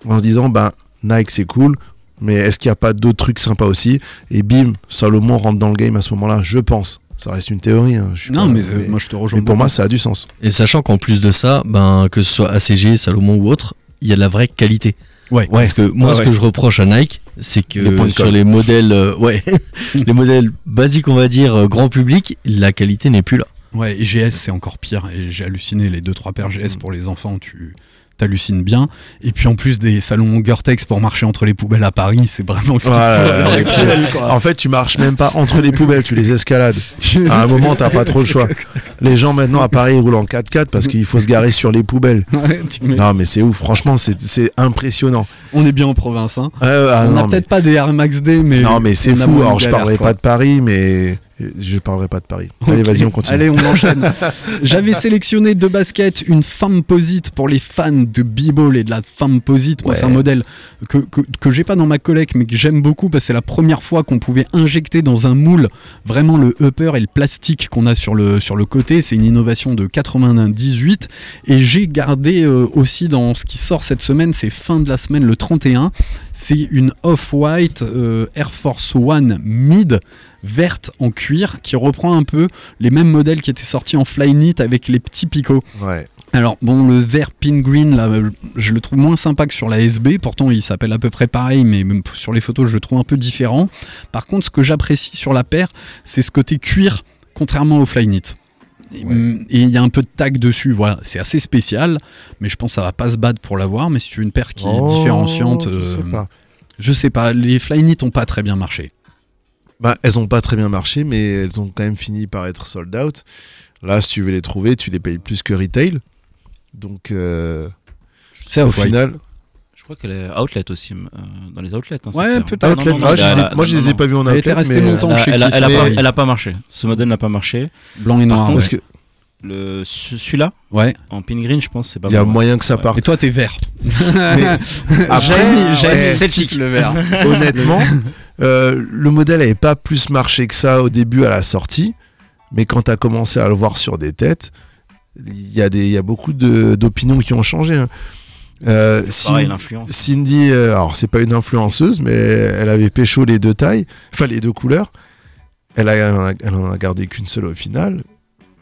en se disant, ben, Nike c'est cool, mais est-ce qu'il n'y a pas d'autres trucs sympas aussi? Et bim, Salomon rentre dans le game à ce moment-là, je pense. Ça reste une théorie. hein, je suis Non, pas- mais, euh, moi je te rejoins. mais pour moi, ça a du sens. Et sachant qu'en plus de ça, ben que ce soit ACG, Salomon ou autre, il y a de la vraie qualité. Ouais. Parce que moi, Ouais, ce que je reproche à Nike, c'est que Les sur les modèles, euh, ouais, les modèles basiques, on va dire, euh, grand public, la qualité n'est plus là. Ouais, et GS c'est encore pire. Et j'ai halluciné les 2-3 paires Mm. GS pour les enfants, tu t'hallucines bien. Et puis en plus des salons Gore-Tex pour marcher entre les poubelles à Paris, c'est vraiment ce faut. En fait, tu marches même pas entre les poubelles, tu les escalades. À un moment, t'as pas trop le choix. Les gens maintenant à Paris ils roulent en 4x4 parce qu'il faut se garer sur les poubelles. Non, mais c'est ouf. Franchement, c'est c'est impressionnant. On est bien en province. Hein. Euh, ah, on n'a peut-être pas des Air Max D, mais. non, mais c'est fou. Alors, je parlerai quoi. pas de Paris, mais je parlerai pas de Paris. Allez, vas-y, on continue. Allez, on enchaîne. J'avais sélectionné deux baskets, une femme posite pour les fans de b-ball et de la femme posite. Moi, Ouais. c'est un modèle que, que, que j'ai pas dans ma collecte, mais que j'aime beaucoup parce que c'est la première fois qu'on pouvait injecter dans un moule vraiment le upper et le plastique qu'on a sur le, sur le côté. C'est une innovation de 98. Et j'ai gardé euh, aussi dans ce qui sort cette semaine, c'est fin de la semaine, le 31. C'est une Off-White euh, Air Force One Mid verte en cuir qui reprend un peu les mêmes modèles qui étaient sortis en Flyknit avec les petits picots. Ouais. Alors bon, le vert pin green, là, euh, je le trouve moins sympa que sur la SB. Pourtant, il s'appelle à peu près pareil, mais même sur les photos, je le trouve un peu différent. Par contre, ce que j'apprécie sur la paire, c'est ce côté cuir, contrairement au Flyknit. Et mm, et il y a un peu de tag dessus, voilà, c'est assez spécial, mais je pense que ça va pas se battre pour l'avoir. Mais si tu veux une paire qui Oh, est différenciante, je sais euh, pas. je sais pas, les Flyknit ont pas très bien marché. Bah, elles ont pas très bien marché, mais elles ont quand même fini par être sold out. Là, si tu veux les trouver, tu les payes plus que retail. Donc, euh, C'est au final, Je crois qu'elle est outlet aussi, euh, dans les outlets. hein, Ouais, peut-être. non, non, ah, elle je les ai- elle a- moi, je non, les ai non. pas vus en Elle outlet. était restée euh, longtemps Elle a, chez elle a- elle a pas, elle a pas marché. Ce modèle n'a pas marché. Blanc et noir. Parce ouais. que Le, ce- celui-là, Ouais. en pin green, je pense, c'est pas il y a moyen que ça parte. Et toi, t'es vert. Après, ouais, Celtic, le vert. honnêtement, euh, le modèle n'avait pas plus marché que ça au début à la sortie, mais quand tu as commencé à le voir sur des têtes, il y, a des- il y a beaucoup d'opinions qui ont changé. hein. Euh, Pareil, Cin- l'influence. Cindy, euh, alors c'est pas une influenceuse, mais elle avait pécho les deux tailles, enfin les deux couleurs. Elle, a- elle en a gardé qu'une seule au final,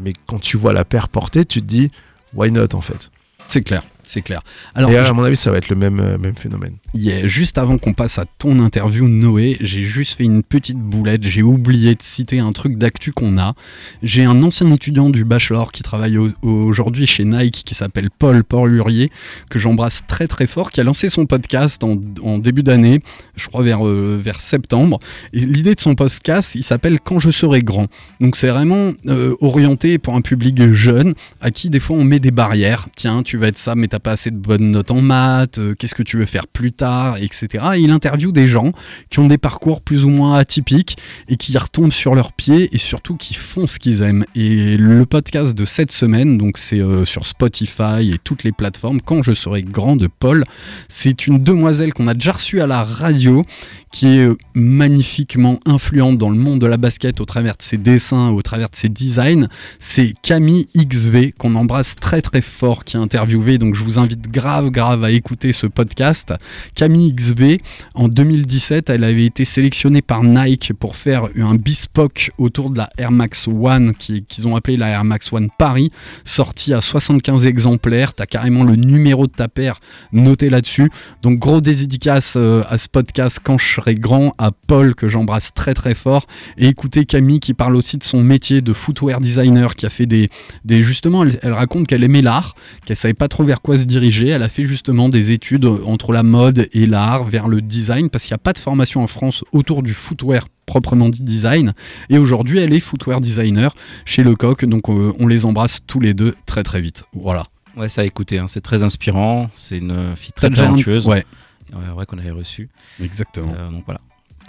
mais quand tu vois la paire portée, tu te dis why not en fait? C'est clair, c'est clair. Alors, Et à je- mon avis, ça va être le même, euh, même phénomène. yeah, juste avant qu'on passe à ton interview, Noé, j'ai juste fait une petite boulette. J'ai oublié de citer un truc d'actu qu'on a. J'ai un ancien étudiant du bachelor qui travaille au- aujourd'hui chez Nike qui s'appelle Paul Paul Lurier, que j'embrasse très très fort, qui a lancé son podcast en, en début d'année, je crois vers, euh, vers septembre. Et l'idée de son podcast, il s'appelle Quand je serai grand. Donc c'est vraiment euh, orienté pour un public jeune à qui des fois on met des barrières. Tiens, tu vas être ça, mais t'as pas assez de bonnes notes en maths, euh, qu'est-ce que tu veux faire plus tard, etc. Et il interviewe des gens qui ont des parcours plus ou moins atypiques et qui retombent sur leurs pieds et surtout qui font ce qu'ils aiment. Et le podcast de cette semaine, donc c'est euh, sur Spotify et toutes les plateformes, Quand je serai grand de Paul, c'est une demoiselle qu'on a déjà reçue à la radio qui est euh, magnifiquement influente dans le monde de la basket au travers de ses dessins, au travers de ses designs. C'est Camille XV qu'on embrasse très très fort qui a interviewé. Donc je vous invite grave grave à écouter ce podcast. Camille XV, en 2017, elle avait été sélectionnée par Nike pour faire un bespoke autour de la Air Max One qui- qu'ils ont appelé la Air Max One Paris, sortie à 75 exemplaires. T'as carrément le numéro de ta paire noté là-dessus. Donc gros dédicace euh, à ce podcast quand je serai grand, à Paul que j'embrasse très très fort. Et écoutez Camille qui parle aussi de son métier de footwear designer, qui a fait des, des justement, elle, elle raconte qu'elle aimait l'art, qu'elle savait pas trop vers quoi se diriger. Elle a fait justement des études entre la mode et l'art, vers le design, parce qu'il n'y a pas de formation en France autour du footwear proprement dit design. Et aujourd'hui, elle est footwear designer chez Lecoq, donc euh, on les embrasse tous les deux très très vite. Voilà. Ouais, ça a écouté, hein, c'est très inspirant. C'est une fille très talentueuse. Ouais, Ouais, ouais, qu'on avait reçu. exactement. Euh, donc voilà.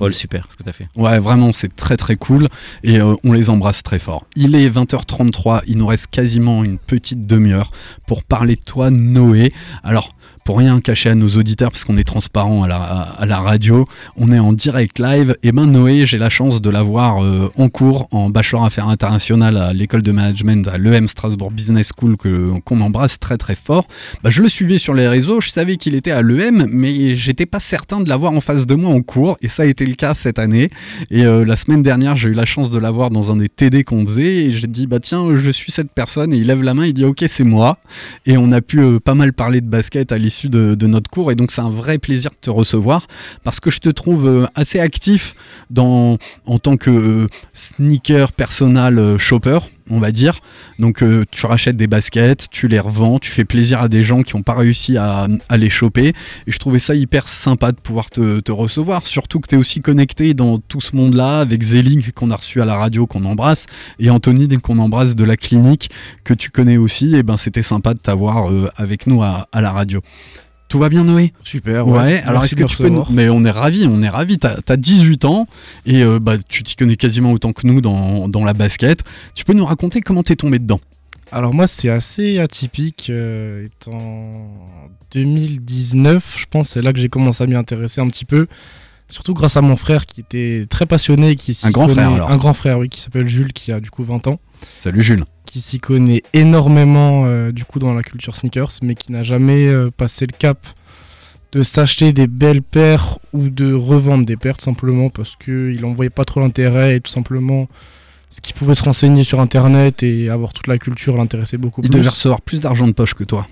Paul, super ce que t'as fait. Ouais, vraiment, c'est très très cool et euh, on les embrasse très fort. Il est 20h33, il nous reste quasiment une petite demi-heure pour parler de toi, Noé. Alors, pour rien cacher à nos auditeurs, parce qu'on est transparent à la, radio, on est en direct live. Et ben Noé, j'ai la chance de l'avoir euh, en cours en bachelor affaires internationales à l'école de management à l'EM Strasbourg Business School que qu'on embrasse très très fort. Bah, je le suivais sur les réseaux, je savais qu'il était à l'EM, mais j'étais pas certain de l'avoir en face de moi en cours, et ça a été le cas cette année. Et euh, la semaine dernière, j'ai eu la chance de l'avoir dans un des TD qu'on faisait, et j'ai dit bah tiens, je suis cette personne, et il lève la main, il dit ok c'est moi, et on a pu euh, pas mal parler de basket à l'issue de notre cours et donc c'est un vrai plaisir de te recevoir parce que je te trouve euh, assez actif dans, en tant que euh, sneaker personal euh, shopper, on va dire. Donc euh, tu rachètes des baskets, tu les revends, tu fais plaisir à des gens qui n'ont pas réussi à, les choper. Et je trouvais ça hyper sympa de pouvoir te, recevoir, surtout que tu es aussi connecté dans tout ce monde-là avec Zéling qu'on a reçu à la radio, qu'on embrasse, et Anthony qu'on embrasse de la clinique que tu connais aussi. Et ben c'était sympa de t'avoir euh, avec nous à la radio. Tout va bien Noé? Super, Ouais, ouais. alors est-ce que tu peux nous... Mais on est ravis, on est ravis. T'as as 18 ans et euh, bah, tu t'y connais quasiment autant que nous dans, dans la basket. Tu peux nous raconter comment t'es tombé dedans? Alors moi c'est assez atypique, euh, étant 2019 je pense, c'est là que j'ai commencé à m'y intéresser un petit peu, surtout grâce à mon frère qui était très passionné, qui s'y Un grand frère, alors. Un grand frère oui, qui s'appelle Jules, qui a du coup 20 ans, Salut Jules. qui s'y connaît énormément euh, du coup dans la culture sneakers, mais qui n'a jamais euh, passé le cap de s'acheter des belles paires ou de revendre des paires tout simplement parce qu'il en voyait pas trop l'intérêt et tout simplement ce qui pouvait se renseigner sur internet et avoir toute la culture l'intéressait beaucoup Il plus. devait recevoir plus d'argent de poche que toi.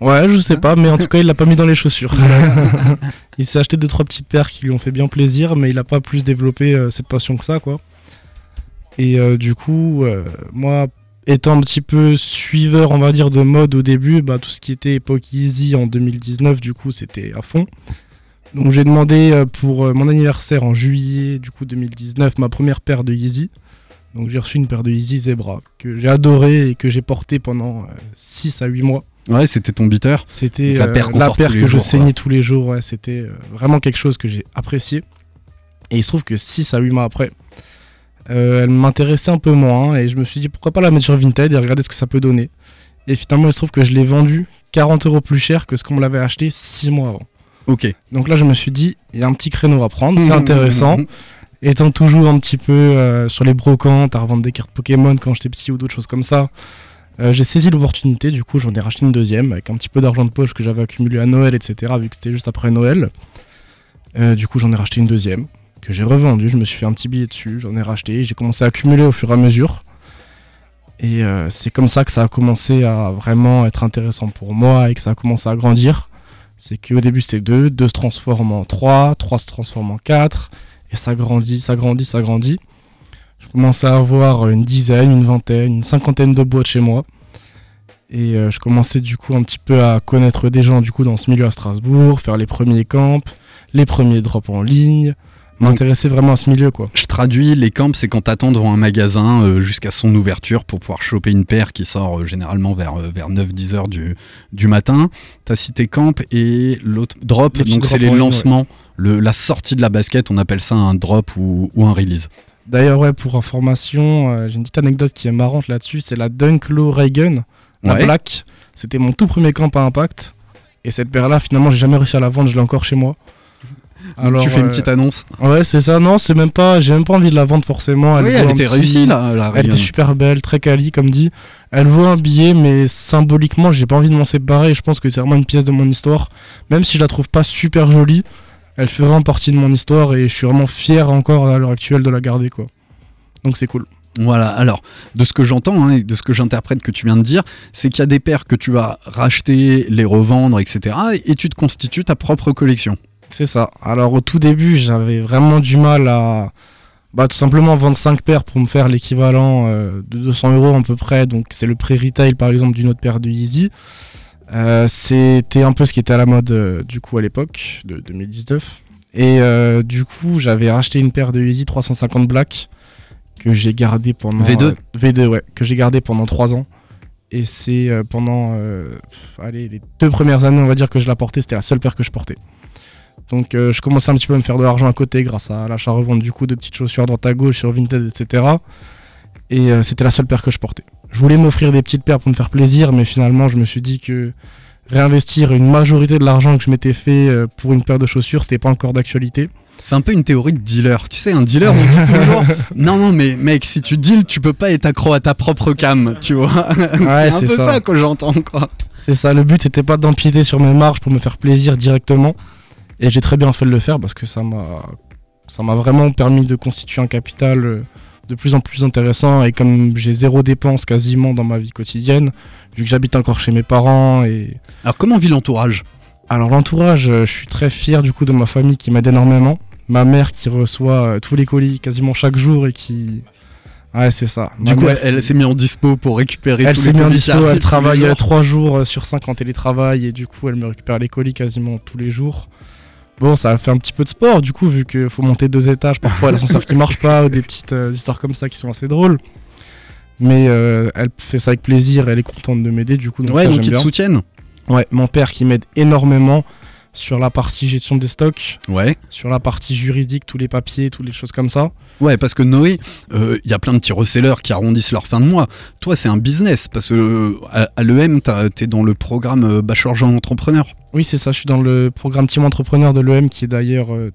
Ouais, je sais pas, mais en tout cas, il l'a pas mis dans les chaussures. il s'est acheté deux trois petites paires qui lui ont fait bien plaisir, mais il a pas plus développé euh, cette passion que ça, quoi. Et euh, du coup, euh, moi, étant un petit peu suiveur, on va dire, de mode au début, bah, tout ce qui était époque Easy en 2019, du coup, c'était à fond. Donc j'ai demandé pour mon anniversaire en juillet, du coup 2019, ma première paire de Yeezy. Donc j'ai reçu une paire de Yeezy Zebra que j'ai adoré et que j'ai porté pendant 6 à 8 mois. Ouais, c'était ton beater. C'était la euh, paire la que je saignais tous les jours. Ouais, c'était euh, vraiment quelque chose que j'ai apprécié. Et il se trouve que 6 à 8 mois après, euh, elle m'intéressait un peu moins. Et je me suis dit pourquoi pas la mettre sur Vinted et regarder ce que ça peut donner. Et finalement, il se trouve que je l'ai vendue 40 euros plus cher que ce qu'on me l'avait acheté 6 mois avant. Ok. Donc là, je me suis dit, il y a un petit créneau à prendre, c'est intéressant. Étant toujours un petit peu euh, sur les brocantes, à revendre des cartes Pokémon quand j'étais petit ou d'autres choses comme ça, euh, j'ai saisi l'opportunité. Du coup, j'en ai racheté une deuxième avec un petit peu d'argent de poche que j'avais accumulé à Noël, etc. Vu que c'était juste après Noël. Euh, du coup, j'en ai racheté une deuxième que j'ai revendue. Je me suis fait un petit billet dessus, j'en ai racheté. J'ai commencé à accumuler au fur et à mesure. Et euh, c'est comme ça que ça a commencé à vraiment être intéressant pour moi et que ça a commencé à grandir. C'est qu'au début c'était 2, 2 se transforme en 3, 3 se transforme en 4, et ça grandit, ça grandit, ça grandit. Je commençais à avoir une dizaine, une vingtaine, une cinquantaine de boîtes chez moi. Et euh, je commençais du coup un petit peu à connaître des gens du coup dans ce milieu à Strasbourg, faire les premiers camps, les premiers drops en ligne, m'intéresser vraiment à ce milieu quoi. Je traduis, les camps, c'est quand t'attends devant un magasin euh, jusqu'à son ouverture pour pouvoir choper une paire qui sort euh, généralement vers, euh, vers 9-10 heures du, du matin. T'as cité camp et l'autre drop, donc c'est les ligne, lancements, le, la sortie de la basket, on appelle ça un drop ou, ou un release. D'ailleurs ouais pour information, euh, j'ai une petite anecdote qui est marrante là-dessus, c'est la Dunk Low Reagan, la Ouais. Black. C'était mon tout premier camp à impact. Et cette paire là finalement j'ai jamais réussi à la vendre, je l'ai encore chez moi. Donc tu fais une euh, petite annonce. Ouais, c'est ça. Non, c'est même pas. J'ai même pas envie de la vendre forcément. oui, elle était petit- réussie là, la Elle était super belle, très quali, comme dit. Elle vaut un billet, mais symboliquement, j'ai pas envie de m'en séparer. Je pense que c'est vraiment une pièce de mon histoire. Même si je la trouve pas super jolie, elle fait vraiment partie de mon histoire et je suis vraiment fier encore à l'heure actuelle de la garder, quoi. Donc c'est cool. Voilà, alors, de ce que j'entends hein, et de ce que j'interprète que tu viens de dire, c'est qu'il y a des paires que tu vas racheter, les revendre, etc. Et tu te constitues ta propre collection. C'est ça. Alors au tout début, j'avais vraiment du mal à bah, tout simplement vendre 5 paires pour me faire l'équivalent euh, de 200 euros à peu près. Donc c'est le prix retail par exemple d'une autre paire de Yeezy. Euh, C'était un peu ce qui était à la mode euh, du coup à l'époque de 2019. Et euh, du coup, j'avais racheté une paire de Yeezy 350 Black que j'ai gardé pendant V2? euh, V2 ouais, que j'ai gardé pendant 3 ans. Et c'est pendant pff, allez, les deux premières années, on va dire que je la portais, c'était la seule paire que je portais. Donc je commençais un petit peu à me faire de l'argent à côté grâce à l'achat-revente du coup de petites chaussures droite à gauche sur Vinted, etc. Et c'était la seule paire que je portais. Je voulais m'offrir des petites paires pour me faire plaisir, mais finalement je me suis dit que réinvestir une majorité de l'argent que je m'étais fait euh, pour une paire de chaussures, c'était pas encore d'actualité. C'est un peu une théorie de dealer. Tu sais, un dealer, on dit toujours Non, non, mais mec, si tu deals, tu peux pas être accro à ta propre cam, tu vois. c'est un peu ça, ça. que j'entends, quoi. C'est ça, le but c'était pas d'empiéter sur mes marges pour me faire plaisir directement. Et j'ai très bien fait de le faire parce que ça m'a ça m'a vraiment permis de constituer un capital euh, de plus en plus intéressant. Et comme j'ai zéro dépense quasiment dans ma vie quotidienne, vu que j'habite encore chez mes parents et Alors comment vit l'entourage? Alors l'entourage, euh, je suis très fier du coup de ma famille qui m'aide énormément. Ma mère qui reçoit euh, tous les colis quasiment chaque jour et qui... Ouais c'est ça. Du Ma coup, mère elle, elle s'est mise en dispo pour récupérer elle tous s'est les mise en colis qui dispo, arrivent elle tous les travaille jours. 3 jours euh, sur 5 en télétravail et du coup elle me récupère les colis quasiment tous les jours. Bon ça fait un petit peu de sport du coup vu qu'il faut monter deux étages, parfois l'ascenseur qui marche pas ou des petites euh, histoires comme ça qui sont assez drôles. Mais euh, elle fait ça avec plaisir, elle est contente de m'aider du coup. Donc Ouais, ça, donc ils te soutiennent. Ouais, mon père qui m'aide énormément sur la partie gestion des stocks, Ouais. sur la partie juridique, tous les papiers, toutes les choses comme ça. Ouais, parce que Noé, euh, il y a plein de petits resellers qui arrondissent leur fin de mois. Toi, c'est un business, parce que euh, à, à l'EM, t'es dans le programme euh, Bachelor Jeune Entrepreneur. Oui, c'est ça, je suis dans le programme Team Entrepreneur de l'EM qui est d'ailleurs euh,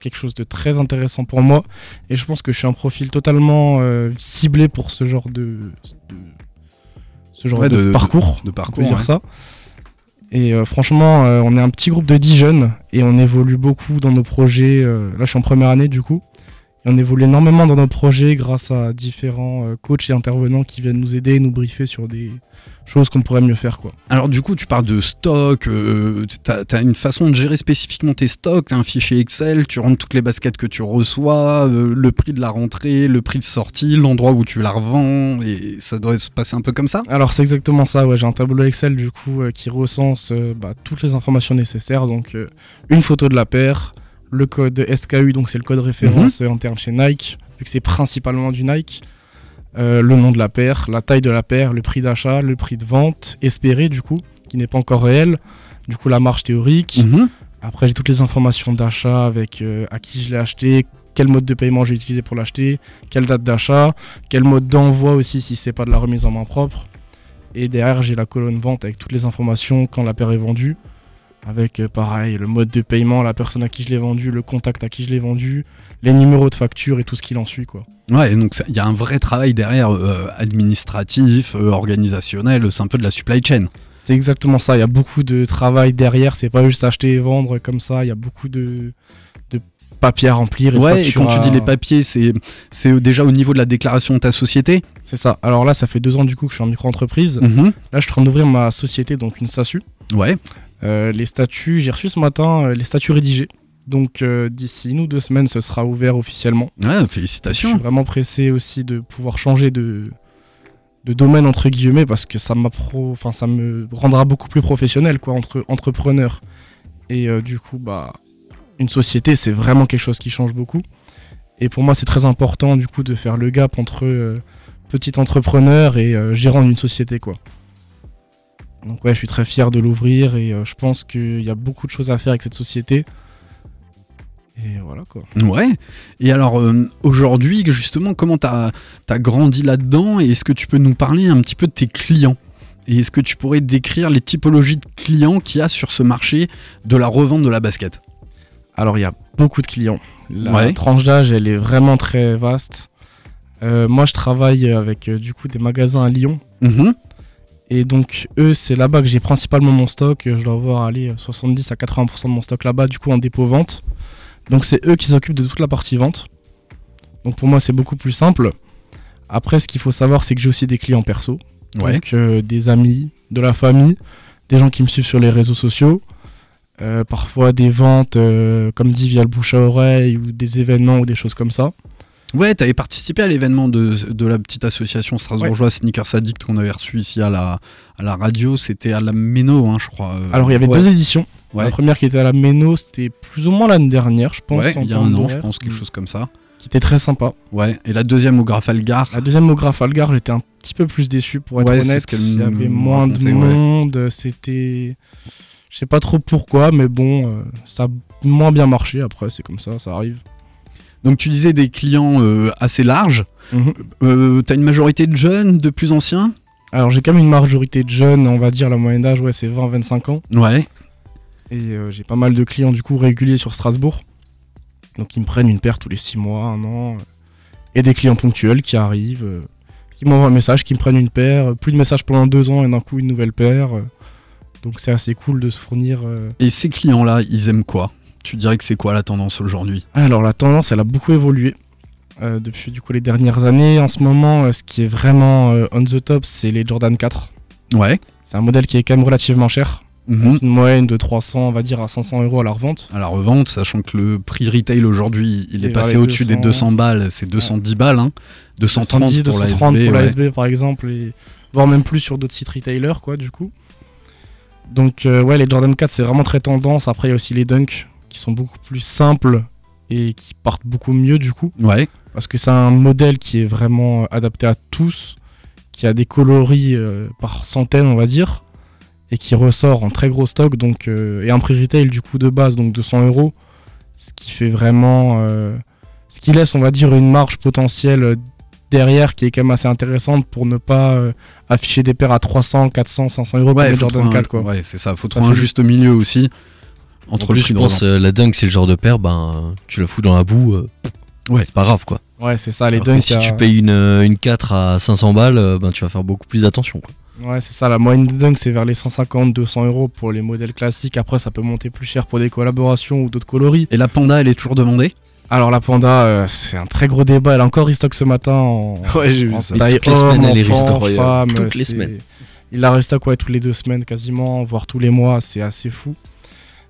quelque chose de très intéressant pour moi. Et je pense que je suis un profil totalement euh, ciblé pour ce genre de, de- ce genre Ouais, de, de- parcours. de on parcours, peut dire ouais. ça. Et euh, franchement, euh, on est un petit groupe de 10 jeunes et on évolue beaucoup dans nos projets. euh, là, je suis en première année du coup. Et on évolue énormément dans nos projets grâce à différents euh, coachs et intervenants qui viennent nous aider et nous briefer sur des choses qu'on pourrait mieux faire. Quoi. Alors du coup, tu parles de stock, euh, t'as as une façon de gérer spécifiquement tes stocks, t'as un fichier Excel, tu rentres toutes les baskets que tu reçois, euh, le prix de la rentrée, le prix de sortie, l'endroit où tu la revends, et ça doit se passer un peu comme ça? Alors c'est exactement ça, ouais. j'ai un tableau Excel du coup euh, qui recense bah, toutes les informations nécessaires, donc une photo de la paire, le code SKU, donc c'est le code référence euh, interne chez Nike, vu que c'est principalement du Nike, euh, le nom de la paire, la taille de la paire, le prix d'achat, le prix de vente, espéré du coup, qui n'est pas encore réel, du coup la marge théorique, Mhm. après j'ai toutes les informations d'achat avec euh, à qui je l'ai acheté, quel mode de paiement j'ai utilisé pour l'acheter, quelle date d'achat, quel mode d'envoi aussi si c'est pas de la remise en main propre. Et derrière j'ai la colonne vente avec toutes les informations quand la paire est vendue. Avec euh, pareil le mode de paiement, la personne à qui je l'ai vendu, le contact à qui je l'ai vendu, les numéros de facture et tout ce qui en suit quoi. Ouais, donc il y a un vrai travail derrière, euh, administratif, euh, organisationnel, c'est un peu de la supply chain. C'est exactement ça, il y a beaucoup de travail derrière, c'est pas juste acheter et vendre comme ça, il y a beaucoup de, de papiers à remplir. Et Ouais, et quand tu dis les papiers, c'est c'est déjà au niveau de la déclaration de ta société C'est ça. Alors là, ça fait deux ans du coup que je suis en micro-entreprise. Mhm. Là, je suis en train d'ouvrir ma société, donc une SASU. Ouais. Euh, les statuts, j'ai reçu ce matin euh, les statuts rédigés. Donc euh, d'ici une ou deux semaines, ce sera ouvert officiellement. Ouais, Je félicitations. suis vraiment pressé aussi de pouvoir changer de, de domaine entre guillemets parce que ça enfin ça me rendra beaucoup plus professionnel quoi entre entrepreneur et euh, du coup bah une société c'est vraiment quelque chose qui change beaucoup et pour moi c'est très important du coup de faire le gap entre euh, petit entrepreneur et gérant d'une société quoi. Donc ouais je suis très fier de l'ouvrir et euh, je pense qu'il y a beaucoup de choses à faire avec cette société. Et voilà quoi. Ouais. Et alors, euh, aujourd'hui, justement, comment t'as as grandi là-dedans et est-ce que tu peux nous parler un petit peu de tes clients? Et est-ce que tu pourrais décrire les typologies de clients qu'il y a sur ce marché de la revente de la basket? Alors il y a beaucoup de clients. La Ouais. tranche d'âge elle est vraiment très vaste. Euh, moi je travaille avec du coup des magasins à Lyon. Mhm. Et donc eux c'est là-bas que j'ai principalement mon stock. Je dois avoir allez, 70 à 80% de mon stock là-bas du coup en dépôt vente. Donc c'est eux qui s'occupent de toute la partie vente. Donc pour moi c'est beaucoup plus simple. Après ce qu'il faut savoir c'est que j'ai aussi des clients perso. Ouais. Donc euh, des amis, de la famille, des gens qui me suivent sur les réseaux sociaux. Euh, parfois des ventes, euh, comme dit, via le bouche à oreille ou des événements ou des choses comme ça. Ouais, t'avais participé à l'événement de, de la petite association strasbourgeoise Sneakers Addict qu'on avait reçu ici à la, à la radio. C'était à la Méno, hein, je crois. euh. Alors il y avait Ouais. deux éditions. Ouais. La première qui était à la Méno, c'était plus ou moins l'année dernière, je pense. Il y a un an, je pense, quelque chose comme ça. Qui était très sympa. Ouais, et la deuxième au Grafalgar. La deuxième au Grafalgar, j'étais un petit peu plus déçu pour être honnête. Il y avait moins de monde, c'était. Je sais pas trop pourquoi, mais bon, euh, ça a moins bien marché après, c'est comme ça, ça arrive. Donc tu disais des clients euh, assez larges. Mhm. Euh, T'as une majorité de jeunes, de plus anciens? Alors j'ai quand même une majorité de jeunes, on va dire la moyenne d'âge, ouais, c'est 20-25 ans. Ouais. Et euh, j'ai pas mal de clients du coup réguliers sur Strasbourg. Donc ils me prennent une paire tous les 6 mois, un an. Et des clients ponctuels qui arrivent, qui m'envoient un message, qui me prennent une paire. Plus de messages pendant deux ans et d'un coup une nouvelle paire. Donc c'est assez cool de se fournir. Et ces clients-là, ils aiment quoi? Tu dirais que c'est quoi la tendance aujourd'hui? Alors la tendance elle a beaucoup évolué. euh, depuis du coup les dernières années. En ce moment, euh, ce qui est vraiment euh, on the top, c'est les Jordan 4. Ouais. C'est un modèle qui est quand même relativement cher. Mhm. Une moyenne de 300, on va dire, à 500 euros à la revente. À la revente, sachant que le prix retail aujourd'hui, il est passé au-dessus des 200 200 balles, c'est 210 balles, hein. 230 210, pour la 230 SB. pour la ouais. SB par exemple, et voire même plus sur d'autres sites retailers, quoi, du coup. Donc, ouais, les Jordan 4, c'est vraiment très tendance. Après, il y a aussi les Dunk qui sont beaucoup plus simples et qui partent beaucoup mieux, du coup. Ouais. Parce que c'est un modèle qui est vraiment euh, adapté à tous, qui a des coloris euh, par centaines, on va dire, et qui ressort en très gros stock, donc, euh, et un prix retail du coup de base, donc 200 euros, ce qui fait vraiment. euh, ce qui laisse, on va dire, une marge potentielle derrière qui est quand même assez intéressante pour ne pas euh, afficher des paires à 300, 400, 500 euros Ouais, pour les Jordan trouver un- 4, quoi. Ouais, c'est ça. Faut Ça trouver un juste milieu aussi entre En plus, le je prix pense euh, la dunk, c'est le genre de paire, ben tu la fous dans la boue, euh, Ouais. c'est pas grave quoi. Ouais, c'est ça, les Alors que Dunk. si a- tu payes une, euh, une 4 à 500 balles, euh, ben tu vas faire beaucoup plus d'attention quoi. Ouais, c'est ça, la moyenne des Dunk, c'est vers les 150, 200 euros pour les modèles classiques. Après, ça peut monter plus cher pour des collaborations ou d'autres coloris. Et la panda, elle est toujours demandée? Alors, la Panda, euh, c'est un très gros débat. Elle a encore restock ce matin en, Ouais, j'ai vu en ça. taille toutes les semaines, elle est restock. Toutes les semaines. Il la restock ouais, tous les deux semaines quasiment, voire tous les mois. C'est assez fou.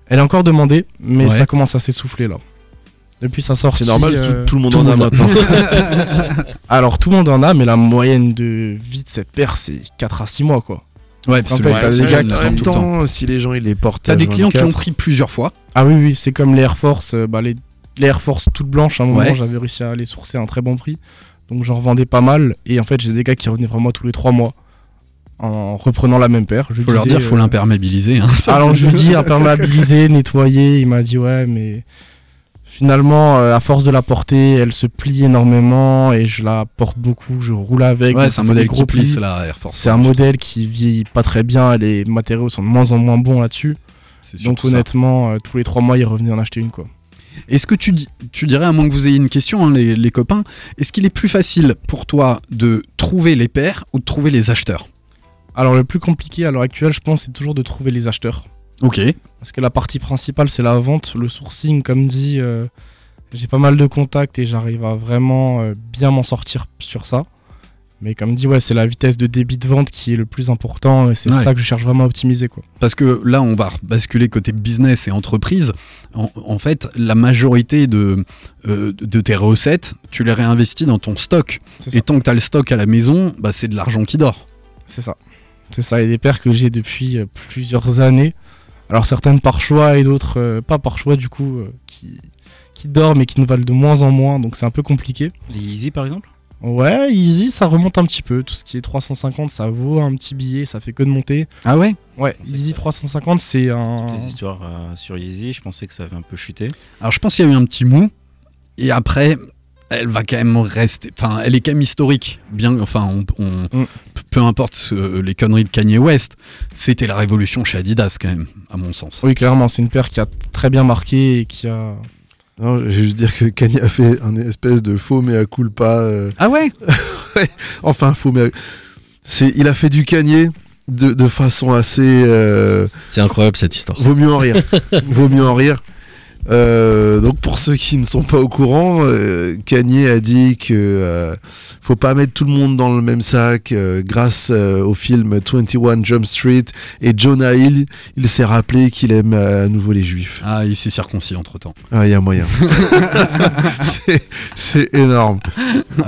Elle est encore demandée, mais Ouais. ça commence à s'essouffler là. Depuis sa sortie. C'est normal, euh, tout, tout le monde tout en a maintenant. Alors, tout le monde en a, mais la moyenne de vie de cette paire, c'est 4 à 6 mois quoi. Ouais, En parce que fait, ouais, gars qui en même le temps. temps, si les gens ils les portent T'as à des clients qui l'ont 24, pris plusieurs fois. Ah oui, oui, c'est comme les Air Force, euh, bah, les, les Air Force toutes blanches, à un moment Ouais. j'avais réussi à les sourcer à un très bon prix. Donc j'en revendais pas mal. Et en fait, j'ai des gars qui revenaient vraiment tous les 3 mois en reprenant la même paire. Je Faut leur dire, faut euh, l'imperméabiliser. hein. Alors je lui dis imperméabiliser, nettoyer. Il m'a dit ouais, mais finalement, euh, à force de la porter, elle se plie énormément et je la porte beaucoup. Je roule avec. Ouais, c'est un modèle qui gros plie, plis. c'est la Air Force. C'est un modèle qui vieillit pas très bien. Les matériaux sont de moins en moins bons là-dessus. Donc honnêtement, euh, tous les 3 mois, il revenait en acheter une quoi. Est-ce que tu, dirais, à moins que vous ayez une question, hein, les, les copains, est-ce qu'il est plus facile pour toi de trouver les paires ou de trouver les acheteurs? Alors le plus compliqué à l'heure actuelle, je pense, c'est toujours de trouver les acheteurs. Ok. Parce que la partie principale, c'est la vente, le sourcing, comme dit. euh, j'ai pas mal de contacts et j'arrive à vraiment euh, bien m'en sortir sur ça. Mais comme dit, ouais, c'est la vitesse de débit de vente qui est le plus important et c'est Ouais. ça que je cherche vraiment à optimiser. Quoi. Parce que là, on va basculer côté business et entreprise. En, en fait, la majorité de, euh, de tes recettes, tu les réinvestis dans ton stock. Et tant que tu as le stock à la maison, bah, c'est de l'argent qui dort. C'est ça. C'est ça. Et des paires que j'ai depuis euh, plusieurs années. Alors certaines par choix et d'autres euh, pas par choix, du coup, euh, qui, qui dorment et qui ne valent de moins en moins. Donc c'est un peu compliqué. Les Easy par exemple? Ouais, Easy, ça remonte un petit peu. Tout ce qui est 350, ça vaut un petit billet, ça fait que de monter. Ah ouais? Ouais, Easy ça. 350, c'est un. Les histoires euh, sur Yeezy, je pensais que ça avait un peu chuté. Alors, je pense qu'il y a eu un petit mou. Et après, elle va quand même rester. Enfin, elle est quand même historique. Bien, enfin, on, on- Mm. Peu importe euh, les conneries de Kanye West, c'était la révolution chez Adidas quand même, à mon sens. Oui, clairement, c'est une paire qui a très bien marqué et qui a. Non, je vais juste dire que Kanye a fait un espèce de faux mea culpa. euh, Ah ouais? Enfin, faux mea. C'est, il a fait du Kanye de, de façon assez. euh, C'est incroyable cette histoire. Vaut mieux en rire. Vaut mieux en rire. Euh, donc pour ceux qui ne sont pas au courant, euh, Kanye a dit que euh, faut pas mettre tout le monde dans le même sac. euh, grâce euh, au film 21 Jump Street et Jonah Hill, il s'est rappelé qu'il aime à nouveau les juifs. Ah, il s'est circoncis entre temps. Ah, il y a moyen. c'est, énorme.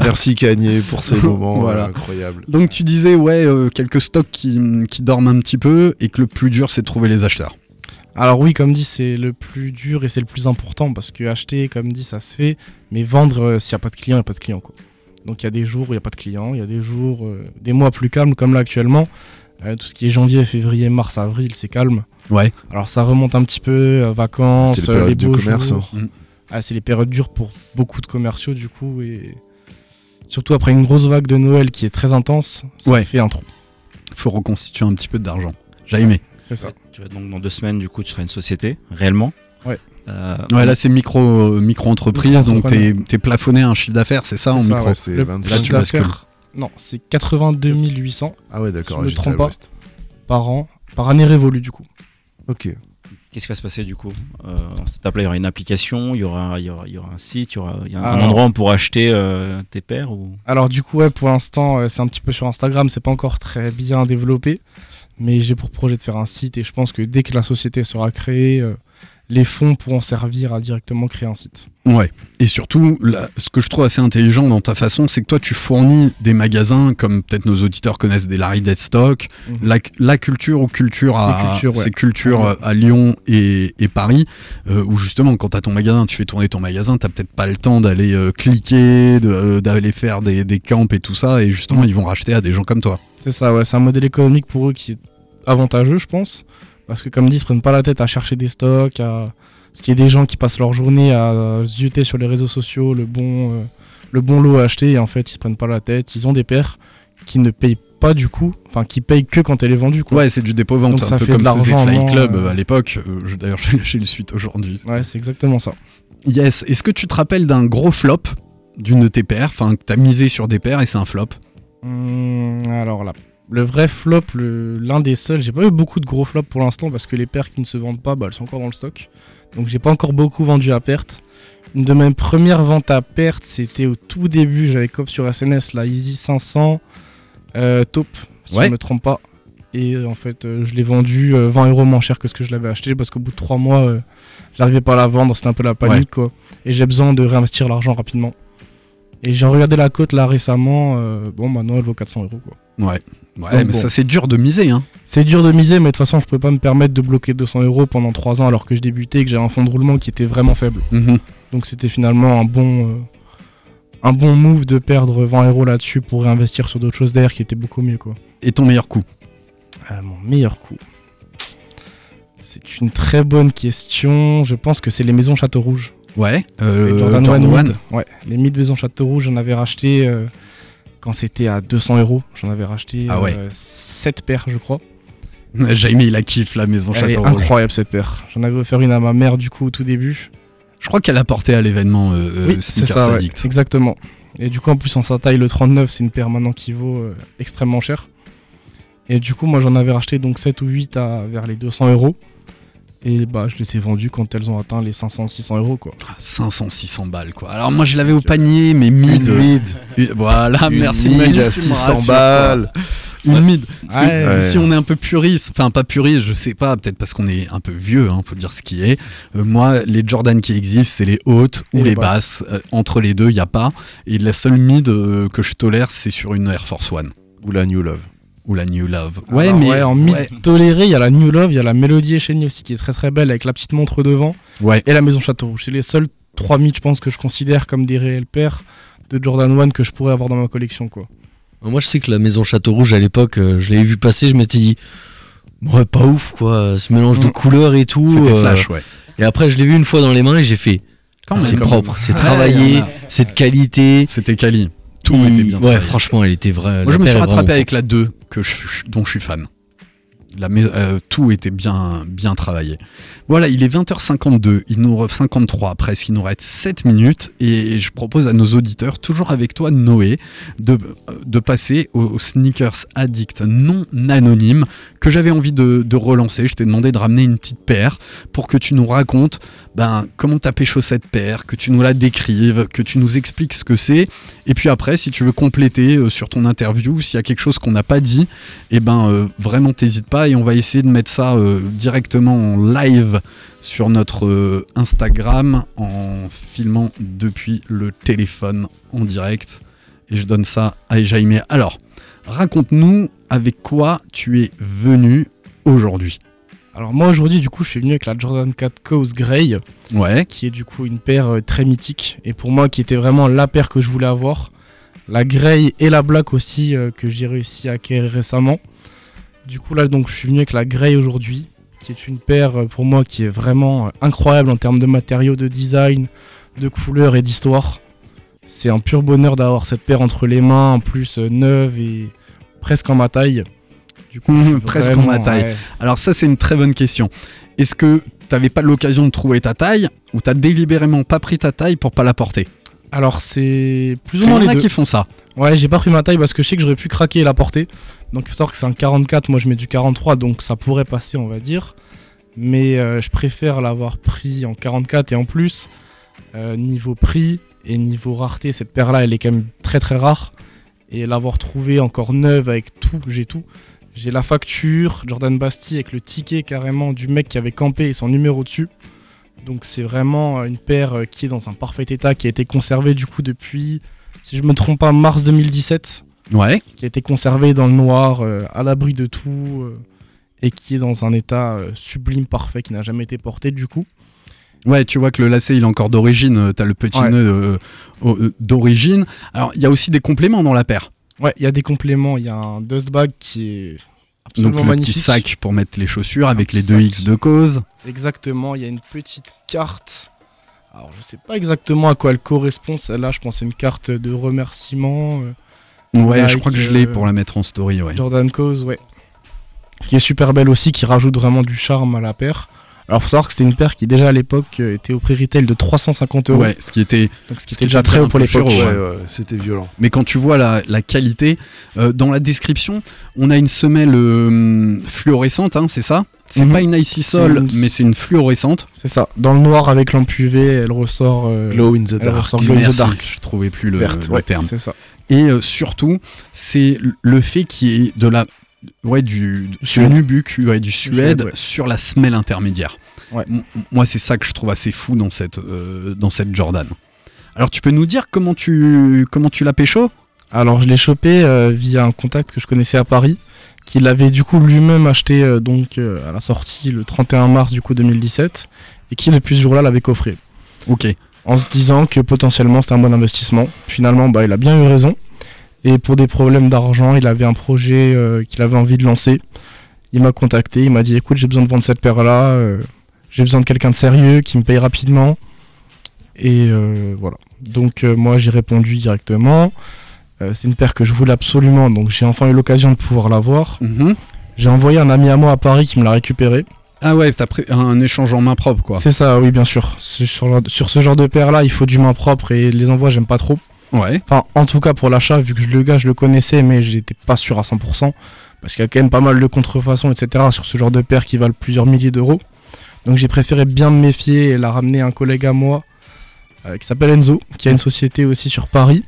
Merci Kanye pour ces moments Voilà. incroyables. Donc tu disais, ouais, euh, quelques stocks qui, qui dorment un petit peu et que le plus dur c'est de trouver les acheteurs. Alors, oui, comme dit, c'est le plus dur et c'est le plus important parce que acheter, comme dit, ça se fait. Mais vendre, euh, s'il n'y a pas de client, il n'y a pas de client. Quoi. Donc, il y a des jours où il n'y a pas de client, il y a des jours, euh, des mois plus calmes comme là actuellement. Euh, tout ce qui est janvier, février, mars, avril, c'est calme. Ouais. Alors, ça remonte un petit peu, vacances, C'est les périodes du commerce, hein. Mm. Ah, c'est les périodes dures pour beaucoup de commerciaux, du coup. Et surtout après une grosse vague de Noël qui est très intense, ça Ouais. fait un trou. Faut reconstituer un petit peu d'argent. J'ai aimé. C'est ça. Tu donc dans deux semaines, du coup, tu seras une société, réellement. Ouais. Euh, Ouais, là c'est micro, euh, micro-entreprise, donc t'es t'es plafonné à un chiffre d'affaires, c'est ça en ça, micro ouais. C'est Le 25. Là, chiffre tu Non, c'est 82 800 Ah ouais, d'accord. Je me trompe pas. par an, par année révolue du coup. Ok. Qu'est-ce qui va se passer du coup euh, Dans cette app-là, il y aura une application, il y aura, il y aura, il y aura un site, il y aura il y a un Alors- endroit où on pourra acheter euh, tes paires ou... Alors du coup, ouais, pour l'instant, c'est un petit peu sur Instagram, c'est pas encore très bien développé, mais j'ai pour projet de faire un site et je pense que dès que la société sera créée, euh, les fonds pourront servir à directement créer un site. Ouais. Et surtout, là, ce que je trouve assez intelligent dans ta façon, c'est que toi, tu fournis des magasins, comme peut-être nos auditeurs connaissent des Larry Deadstock, Mhm. la, la culture ou culture à, culture, ouais. culture, Ouais. euh, à Lyon et, et Paris, euh, où justement, quand tu as ton magasin, tu fais tourner ton magasin, tu peut-être pas le temps d'aller euh, cliquer, de- d'aller faire des, des camps et tout ça, et justement, ils vont racheter à des gens comme toi. C'est ça, ouais, c'est un modèle économique pour eux qui est avantageux, je pense, parce que comme dit, ils se prennent pas la tête à chercher des stocks, à... ce qui est des gens qui passent leur journée à zuter sur les réseaux sociaux le bon, euh, le bon lot à acheter, et en fait, ils se prennent pas la tête, ils ont des paires qui ne payent pas du coup, enfin qui payent que quand elle est vendue, quoi. Ouais, c'est du dépôt-vente, Donc un ça peu fait comme faisait Fly Club euh. à l'époque. Euh, D'ailleurs, j'ai lâché le suite aujourd'hui. Ouais, c'est exactement ça. Yes. Est-ce que tu te rappelles d'un gros flop d'une de tes paires? Enfin, que t'as misé sur des paires et c'est un flop Hum, alors là, le vrai flop, l'un des seuls, j'ai pas eu beaucoup de gros flops pour l'instant parce que les paires qui ne se vendent pas, bah, elles sont encore dans le stock. Donc j'ai pas encore beaucoup vendu à perte. Une de mes premières ventes à perte, c'était au tout début, j'avais cop sur SNS, la Easy 500 euh, taupe, si Ouais. je me trompe pas. Et euh, en fait, euh, je l'ai vendu euh, 20 euros moins cher que ce que je l'avais acheté parce qu'au bout de 3 mois, euh, j'arrivais pas à la vendre, c'était un peu la panique quoi. Et j'ai besoin de réinvestir l'argent rapidement. Et j'ai regardé la cote là récemment, euh, bon maintenant elle vaut 400 euros quoi. Ouais. Ouais, Donc mais bon. ça c'est dur de miser, hein. C'est dur de miser, mais de toute façon je peux pas me permettre de bloquer 200 euros pendant 3 ans alors que je débutais et que j'avais un fonds de roulement qui était vraiment faible. Mhm. Donc c'était finalement un bon, euh, un bon move de perdre 20 euros là-dessus pour réinvestir sur d'autres choses derrière qui étaient beaucoup mieux quoi. Et ton meilleur coup? Euh, mon meilleur coup. C'est une très bonne question. Je pense que c'est les maisons Château Rouge. Ouais. Les Euh, Jordan Jordan One One. Mid. Ouais, les mid maisons Château Rouge, j'en avais racheté euh, quand c'était à 200 euros. J'en avais racheté Ah ouais. 7 paires, je crois. Jaime il a kiff la maison Elle est Château Rouge. incroyable cette paire. J'en avais offert une à ma mère du coup au tout début. Je crois qu'elle a porté à l'événement euh, euh, oui, c'est ça, ouais, exactement. Et du coup, en plus, en sa taille, le 39, c'est une paire maintenant qui vaut euh, extrêmement cher. Et du coup, moi, j'en avais racheté donc 7 ou 8 à vers les 200 euros. Et bah, je les ai vendues quand elles ont atteint les 500-600 euros, quoi. 500, 600 balles quoi. Alors moi je l'avais au panier, mais mid. Une mid. Une- Voilà, Une merci mid à tu me 600 rassures, balles. quoi. Une mid. Parce que Ouais. Ouais. si on est un peu puriste, enfin pas puriste, je sais pas, peut-être parce qu'on est un peu vieux, hein, faut dire ce qui est. Euh, moi, les Jordan qui existent, c'est les hautes ou Et les, les basses. Euh, entre les deux, il y a pas. Et la seule mid euh, que je tolère, c'est sur une Air Force One Ou la New Love. Ou la New Love. Ouais, Alors, mais ouais, en mid ouais. toléré, il y a la New Love, il y a la Melody Chenille aussi qui est très très belle avec la petite montre devant. Ouais. Et la Maison Château Rouge. C'est les seuls 3 mid, je pense, que je considère comme des réels paires de Jordan 1 que je pourrais avoir dans ma collection, quoi. Moi, je sais que la maison Château Rouge à l'époque, euh, je l'avais vu passer, je m'étais dit, ouais, pas ouf quoi, ce mélange de Mm. couleurs et tout. C'était euh, flash, ouais. Et après, je l'ai vu une fois dans les mains et j'ai fait, c'est propre, c'est travaillé, c'est de qualité. C'était Kali. Tout Et- était bien. Ouais, travaillé. franchement, elle était vraie. Moi, je me suis rattrapé avec la 2, que je, dont je suis fan. Euh, tout était bien, bien travaillé. Voilà, il est 20h52, il nous re- 53 presque, il nous reste 7 minutes et je propose à nos auditeurs, toujours avec toi Noé, de, passer au, au Sneakers Addict non anonyme que j'avais envie de, de relancer. Je t'ai demandé de ramener une petite paire pour que tu nous racontes ben, comment t'as cette paire, que tu nous la décrives, que tu nous expliques ce que c'est et puis après, si tu veux compléter euh, sur ton interview, s'il y a quelque chose qu'on n'a pas dit, eh ben euh, vraiment t'hésites pas et on va essayer de mettre ça euh, directement en live sur notre euh, Instagram en filmant depuis le téléphone en direct. Et je donne ça à Jaime. Alors, raconte-nous avec quoi tu es venu aujourd'hui. Alors moi aujourd'hui du coup je suis venu avec la Jordan 4 Cause Grey Ouais, qui est du coup une paire euh, très mythique et pour moi qui était vraiment la paire que je voulais avoir. La Grey et la Black aussi euh, que j'ai réussi à acquérir récemment. Du coup là donc je suis venu avec la Grey aujourd'hui qui est une paire euh, pour moi qui est vraiment euh, incroyable en termes de matériaux, de design, de couleurs et d'histoire. C'est un pur bonheur d'avoir cette paire entre les mains en plus euh, neuve et presque en ma taille. Du coup, Presque en ma taille. ouais. Alors ça c'est une très bonne question. Est-ce que t'avais pas l'occasion de trouver ta taille ou t'as délibérément pas pris ta taille pour pas la porter? Alors c'est plus ou moins les deux. qui font ça. Ouais, j'ai pas pris ma taille parce que je sais que j'aurais pu craquer et la porter. Donc il faut savoir que c'est un 44, moi je mets du 43, donc ça pourrait passer, on va dire. Mais euh, je préfère l'avoir pris en 44 et en plus, euh, niveau prix et niveau rareté, cette paire-là, elle est quand même très très rare. Et l'avoir trouvée encore neuve avec tout, j'ai tout. J'ai la facture, Jordan Bastille avec le ticket carrément du mec qui avait campé et son numéro dessus. Donc c'est vraiment euh, une paire qui est dans un parfait état, qui a été conservée du coup depuis, si je me trompe pas, mars 2017 Ouais. qui a été conservé dans le noir, euh, à l'abri de tout, euh, et qui est dans un état euh, sublime, parfait, qui n'a jamais été porté du coup. Ouais, tu vois que le lacet il est encore d'origine, euh, t'as le petit Ouais. nœud d'origine. Alors il y a aussi des compléments dans la paire. Ouais, il y a des compléments, il y a un dust bag qui est Donc absolument le magnifique. petit sac pour mettre les chaussures avec les deux sac. X de cause. Exactement, il y a une petite carte. Alors je sais pas exactement à quoi elle correspond, celle-là, je pense que c'est une carte de remerciement. Ouais, je crois que je l'ai euh, pour la mettre en story. Ouais. Jordan Cause, ouais. Qui est super belle aussi, qui rajoute vraiment du charme à la paire. Alors faut savoir que c'était une paire qui déjà à l'époque euh, était au prix retail de 350 euros. Ouais, ce qui était Donc ce qui ce était déjà très haut pour l'époque. Ouais, ouais. c'était violent. Mais quand tu vois la, la qualité, euh, dans la description, on a une semelle euh, fluorescente, hein, c'est ça? C'est Mhm. pas une icy sol, une- mais c'est une fluorescente. C'est ça. Dans le noir avec lampe UV, elle ressort. euh, Glow in the dark. glow in the dark. Je trouvais plus le, Verte, le ouais, terme. c'est ça. Et euh, surtout, c'est le fait qu'il y ait de la, ouais, du, nubuck, ouais, du Suède, Suède, ouais. sur la semelle intermédiaire. Ouais. Moi, c'est ça que je trouve assez fou dans cette, euh, dans cette Jordan. Alors, tu peux nous dire comment tu, comment tu l'as pécho? Alors je l'ai chopé euh, via un contact que je connaissais à Paris, qui l'avait du coup lui-même acheté euh, donc à la sortie le 31 mars du coup 2017, et qui depuis ce jour-là l'avait coffré. Ok. en se disant que potentiellement c'était un bon investissement. Finalement, bah, il a bien eu raison. Et pour des problèmes d'argent, il avait un projet euh, qu'il avait envie de lancer. Il m'a contacté, il m'a dit écoute, j'ai besoin de vendre cette paire-là, euh, j'ai besoin de quelqu'un de sérieux qui me paye rapidement. Et euh, voilà. Donc moi j'ai répondu directement. C'est une paire que je voulais absolument, donc j'ai enfin eu l'occasion de pouvoir la voir. Mhm. J'ai envoyé un ami à moi à Paris qui me l'a récupéré. Ah ouais, t'as pris un échange en main propre, quoi. C'est ça, oui, bien sûr. Sur, sur ce genre de paire-là, il faut du main propre et les envois, j'aime pas trop. Ouais. Enfin, en tout cas pour l'achat, vu que je- le gars, je le connaissais, mais j'étais pas sûr à 100%. Parce qu'il y a quand même pas mal de contrefaçons, etc. sur ce genre de paire qui valent plusieurs milliers d'euros. Donc j'ai préféré bien me méfier et la ramener à un collègue à moi euh, qui s'appelle Enzo, qui a une société aussi sur Paris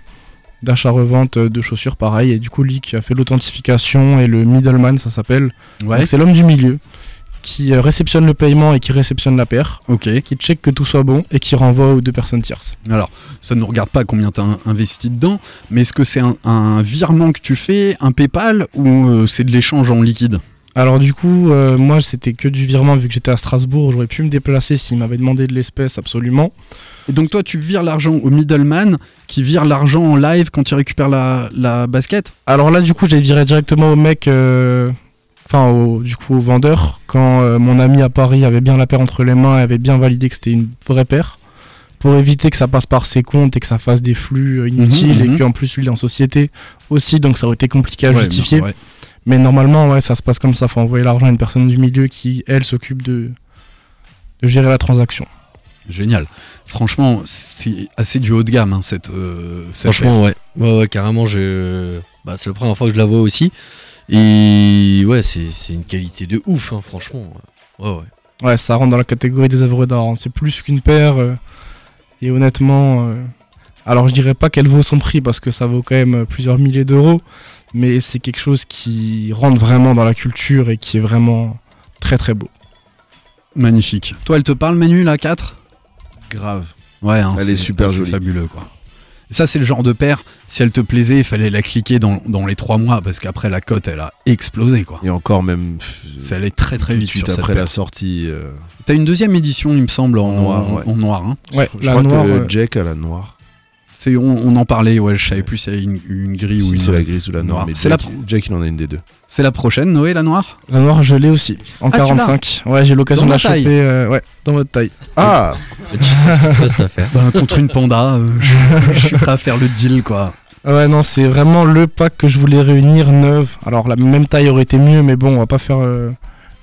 d'achat-revente de chaussures pareil. Et du coup, lui qui a fait l'authentification et le middleman, ça s'appelle. Ouais. Donc c'est l'homme du milieu qui euh, réceptionne le paiement et qui réceptionne la paire, qui check que tout soit bon et qui renvoie aux deux personnes tierces. Alors, ça ne nous regarde pas combien t'as in- investi dedans, mais est-ce que c'est un, un virement que tu fais, un PayPal, ou euh, c'est de l'échange en liquide? Alors du coup, euh, moi c'était que du virement vu que j'étais à Strasbourg, j'aurais pu me déplacer s'il m'avait demandé de l'espèce absolument. Et donc toi, tu vires l'argent au middleman, qui vire l'argent en live quand il récupère la, la basket? Alors là du coup j'ai viré directement au mec, euh, enfin au, du coup au vendeur, quand euh, mon ami à Paris avait bien la paire entre les mains et avait bien validé que c'était une vraie paire, pour éviter que ça passe par ses comptes et que ça fasse des flux euh, inutiles Mhm, mhm. et qu'en plus lui il est en société aussi, donc ça aurait été compliqué à Ouais, justifier. ouais. Mais normalement ouais ça se passe comme ça, faut envoyer l'argent à une personne du milieu qui elle s'occupe de, de gérer la transaction. Génial. Franchement, c'est assez du haut de gamme, hein, cette, euh, cette Franchement, ouais. ouais. Ouais, carrément, je... bah, c'est la première fois que je la vois aussi. Et ouais, c'est c'est une qualité de ouf, hein, franchement. Ouais, ouais. Ouais, ça rentre dans la catégorie des œuvres d'art. hein. C'est plus qu'une paire. euh, et honnêtement, euh, alors je dirais pas qu'elle vaut son prix parce que ça vaut quand même plusieurs milliers d'euros. Mais c'est quelque chose qui rentre vraiment dans la culture et qui est vraiment très très beau. Magnifique. Toi, elle te parle, Manu, la 4 Grave. Ouais, hein, Elle est super jolie. fabuleux, quoi. Ça, c'est le genre de paire, si elle te plaisait, il fallait la cliquer dans, dans les 3 mois, parce qu'après, la cote, elle a explosé, quoi. Et encore même. Ça allait très très vite suite sur cette après la sortie. euh, T'as une deuxième édition, il me semble, en, En noir, ouais. en noir, hein. Ouais, je la crois noire. que euh, Jack a la noire. C'est, on, on en parlait, ouais, je savais plus s'il y avait une, une grille ou Si une. c'est la grise ou la noire. noire. Mais C'est Jack, la- Jack, il en a une des deux. C'est la prochaine, Noé, la noire? La noire, je l'ai aussi. En Ah, tu l'as 45. Ouais, j'ai l'occasion Dans de la choper. euh, ouais, dans votre taille. Ah tu sais ce qu'il te reste à faire. Ben, contre une panda, euh, je, je suis prêt à faire le deal, quoi. Ouais, non, c'est vraiment le pack que je voulais réunir, neuve. Alors, la même taille aurait été mieux, mais bon, on va pas faire euh,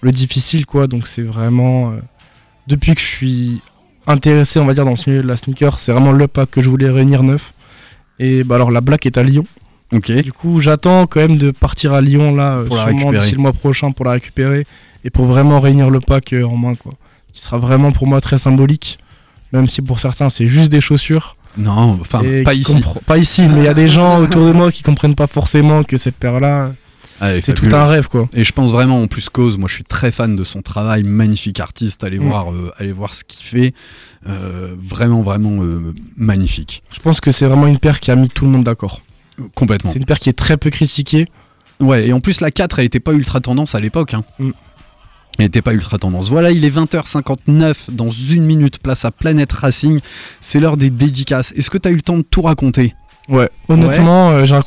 le difficile, quoi. Donc, c'est vraiment. euh, depuis que je suis intéressé, on va dire, dans ce milieu de la sneaker, c'est vraiment le pack que je voulais réunir neuf. Et bah, alors, la Black est à Lyon. Ok. Du coup, j'attends quand même de partir à Lyon, là, Pour sûrement d'ici le mois prochain pour la récupérer et pour vraiment réunir le pack euh, en main, quoi. Qui sera vraiment pour moi très symbolique, même si pour certains c'est juste des chaussures. Non, enfin, pas ici. Pas ici, mais il y a des gens autour de moi qui comprennent pas forcément que cette paire-là, Ah, c'est tout un rêve, quoi. Et je pense vraiment en plus cause, moi je suis très fan de son travail, magnifique artiste, allez Mm. voir, euh, allez voir ce qu'il fait, Euh, vraiment vraiment euh, magnifique, Je pense que c'est vraiment une paire qui a mis tout le monde d'accord. complètement. C'est une paire qui est très peu critiquée. Ouais, et en plus la 4 elle était pas ultra tendance à l'époque. Hein. Mm. Elle était pas ultra tendance. Voilà, il est 20h59, dans une minute, place à Planète Racing, c'est l'heure des dédicaces. Est-ce que t'as eu le temps de tout raconter? Ouais, honnêtement, euh, j'ai raconté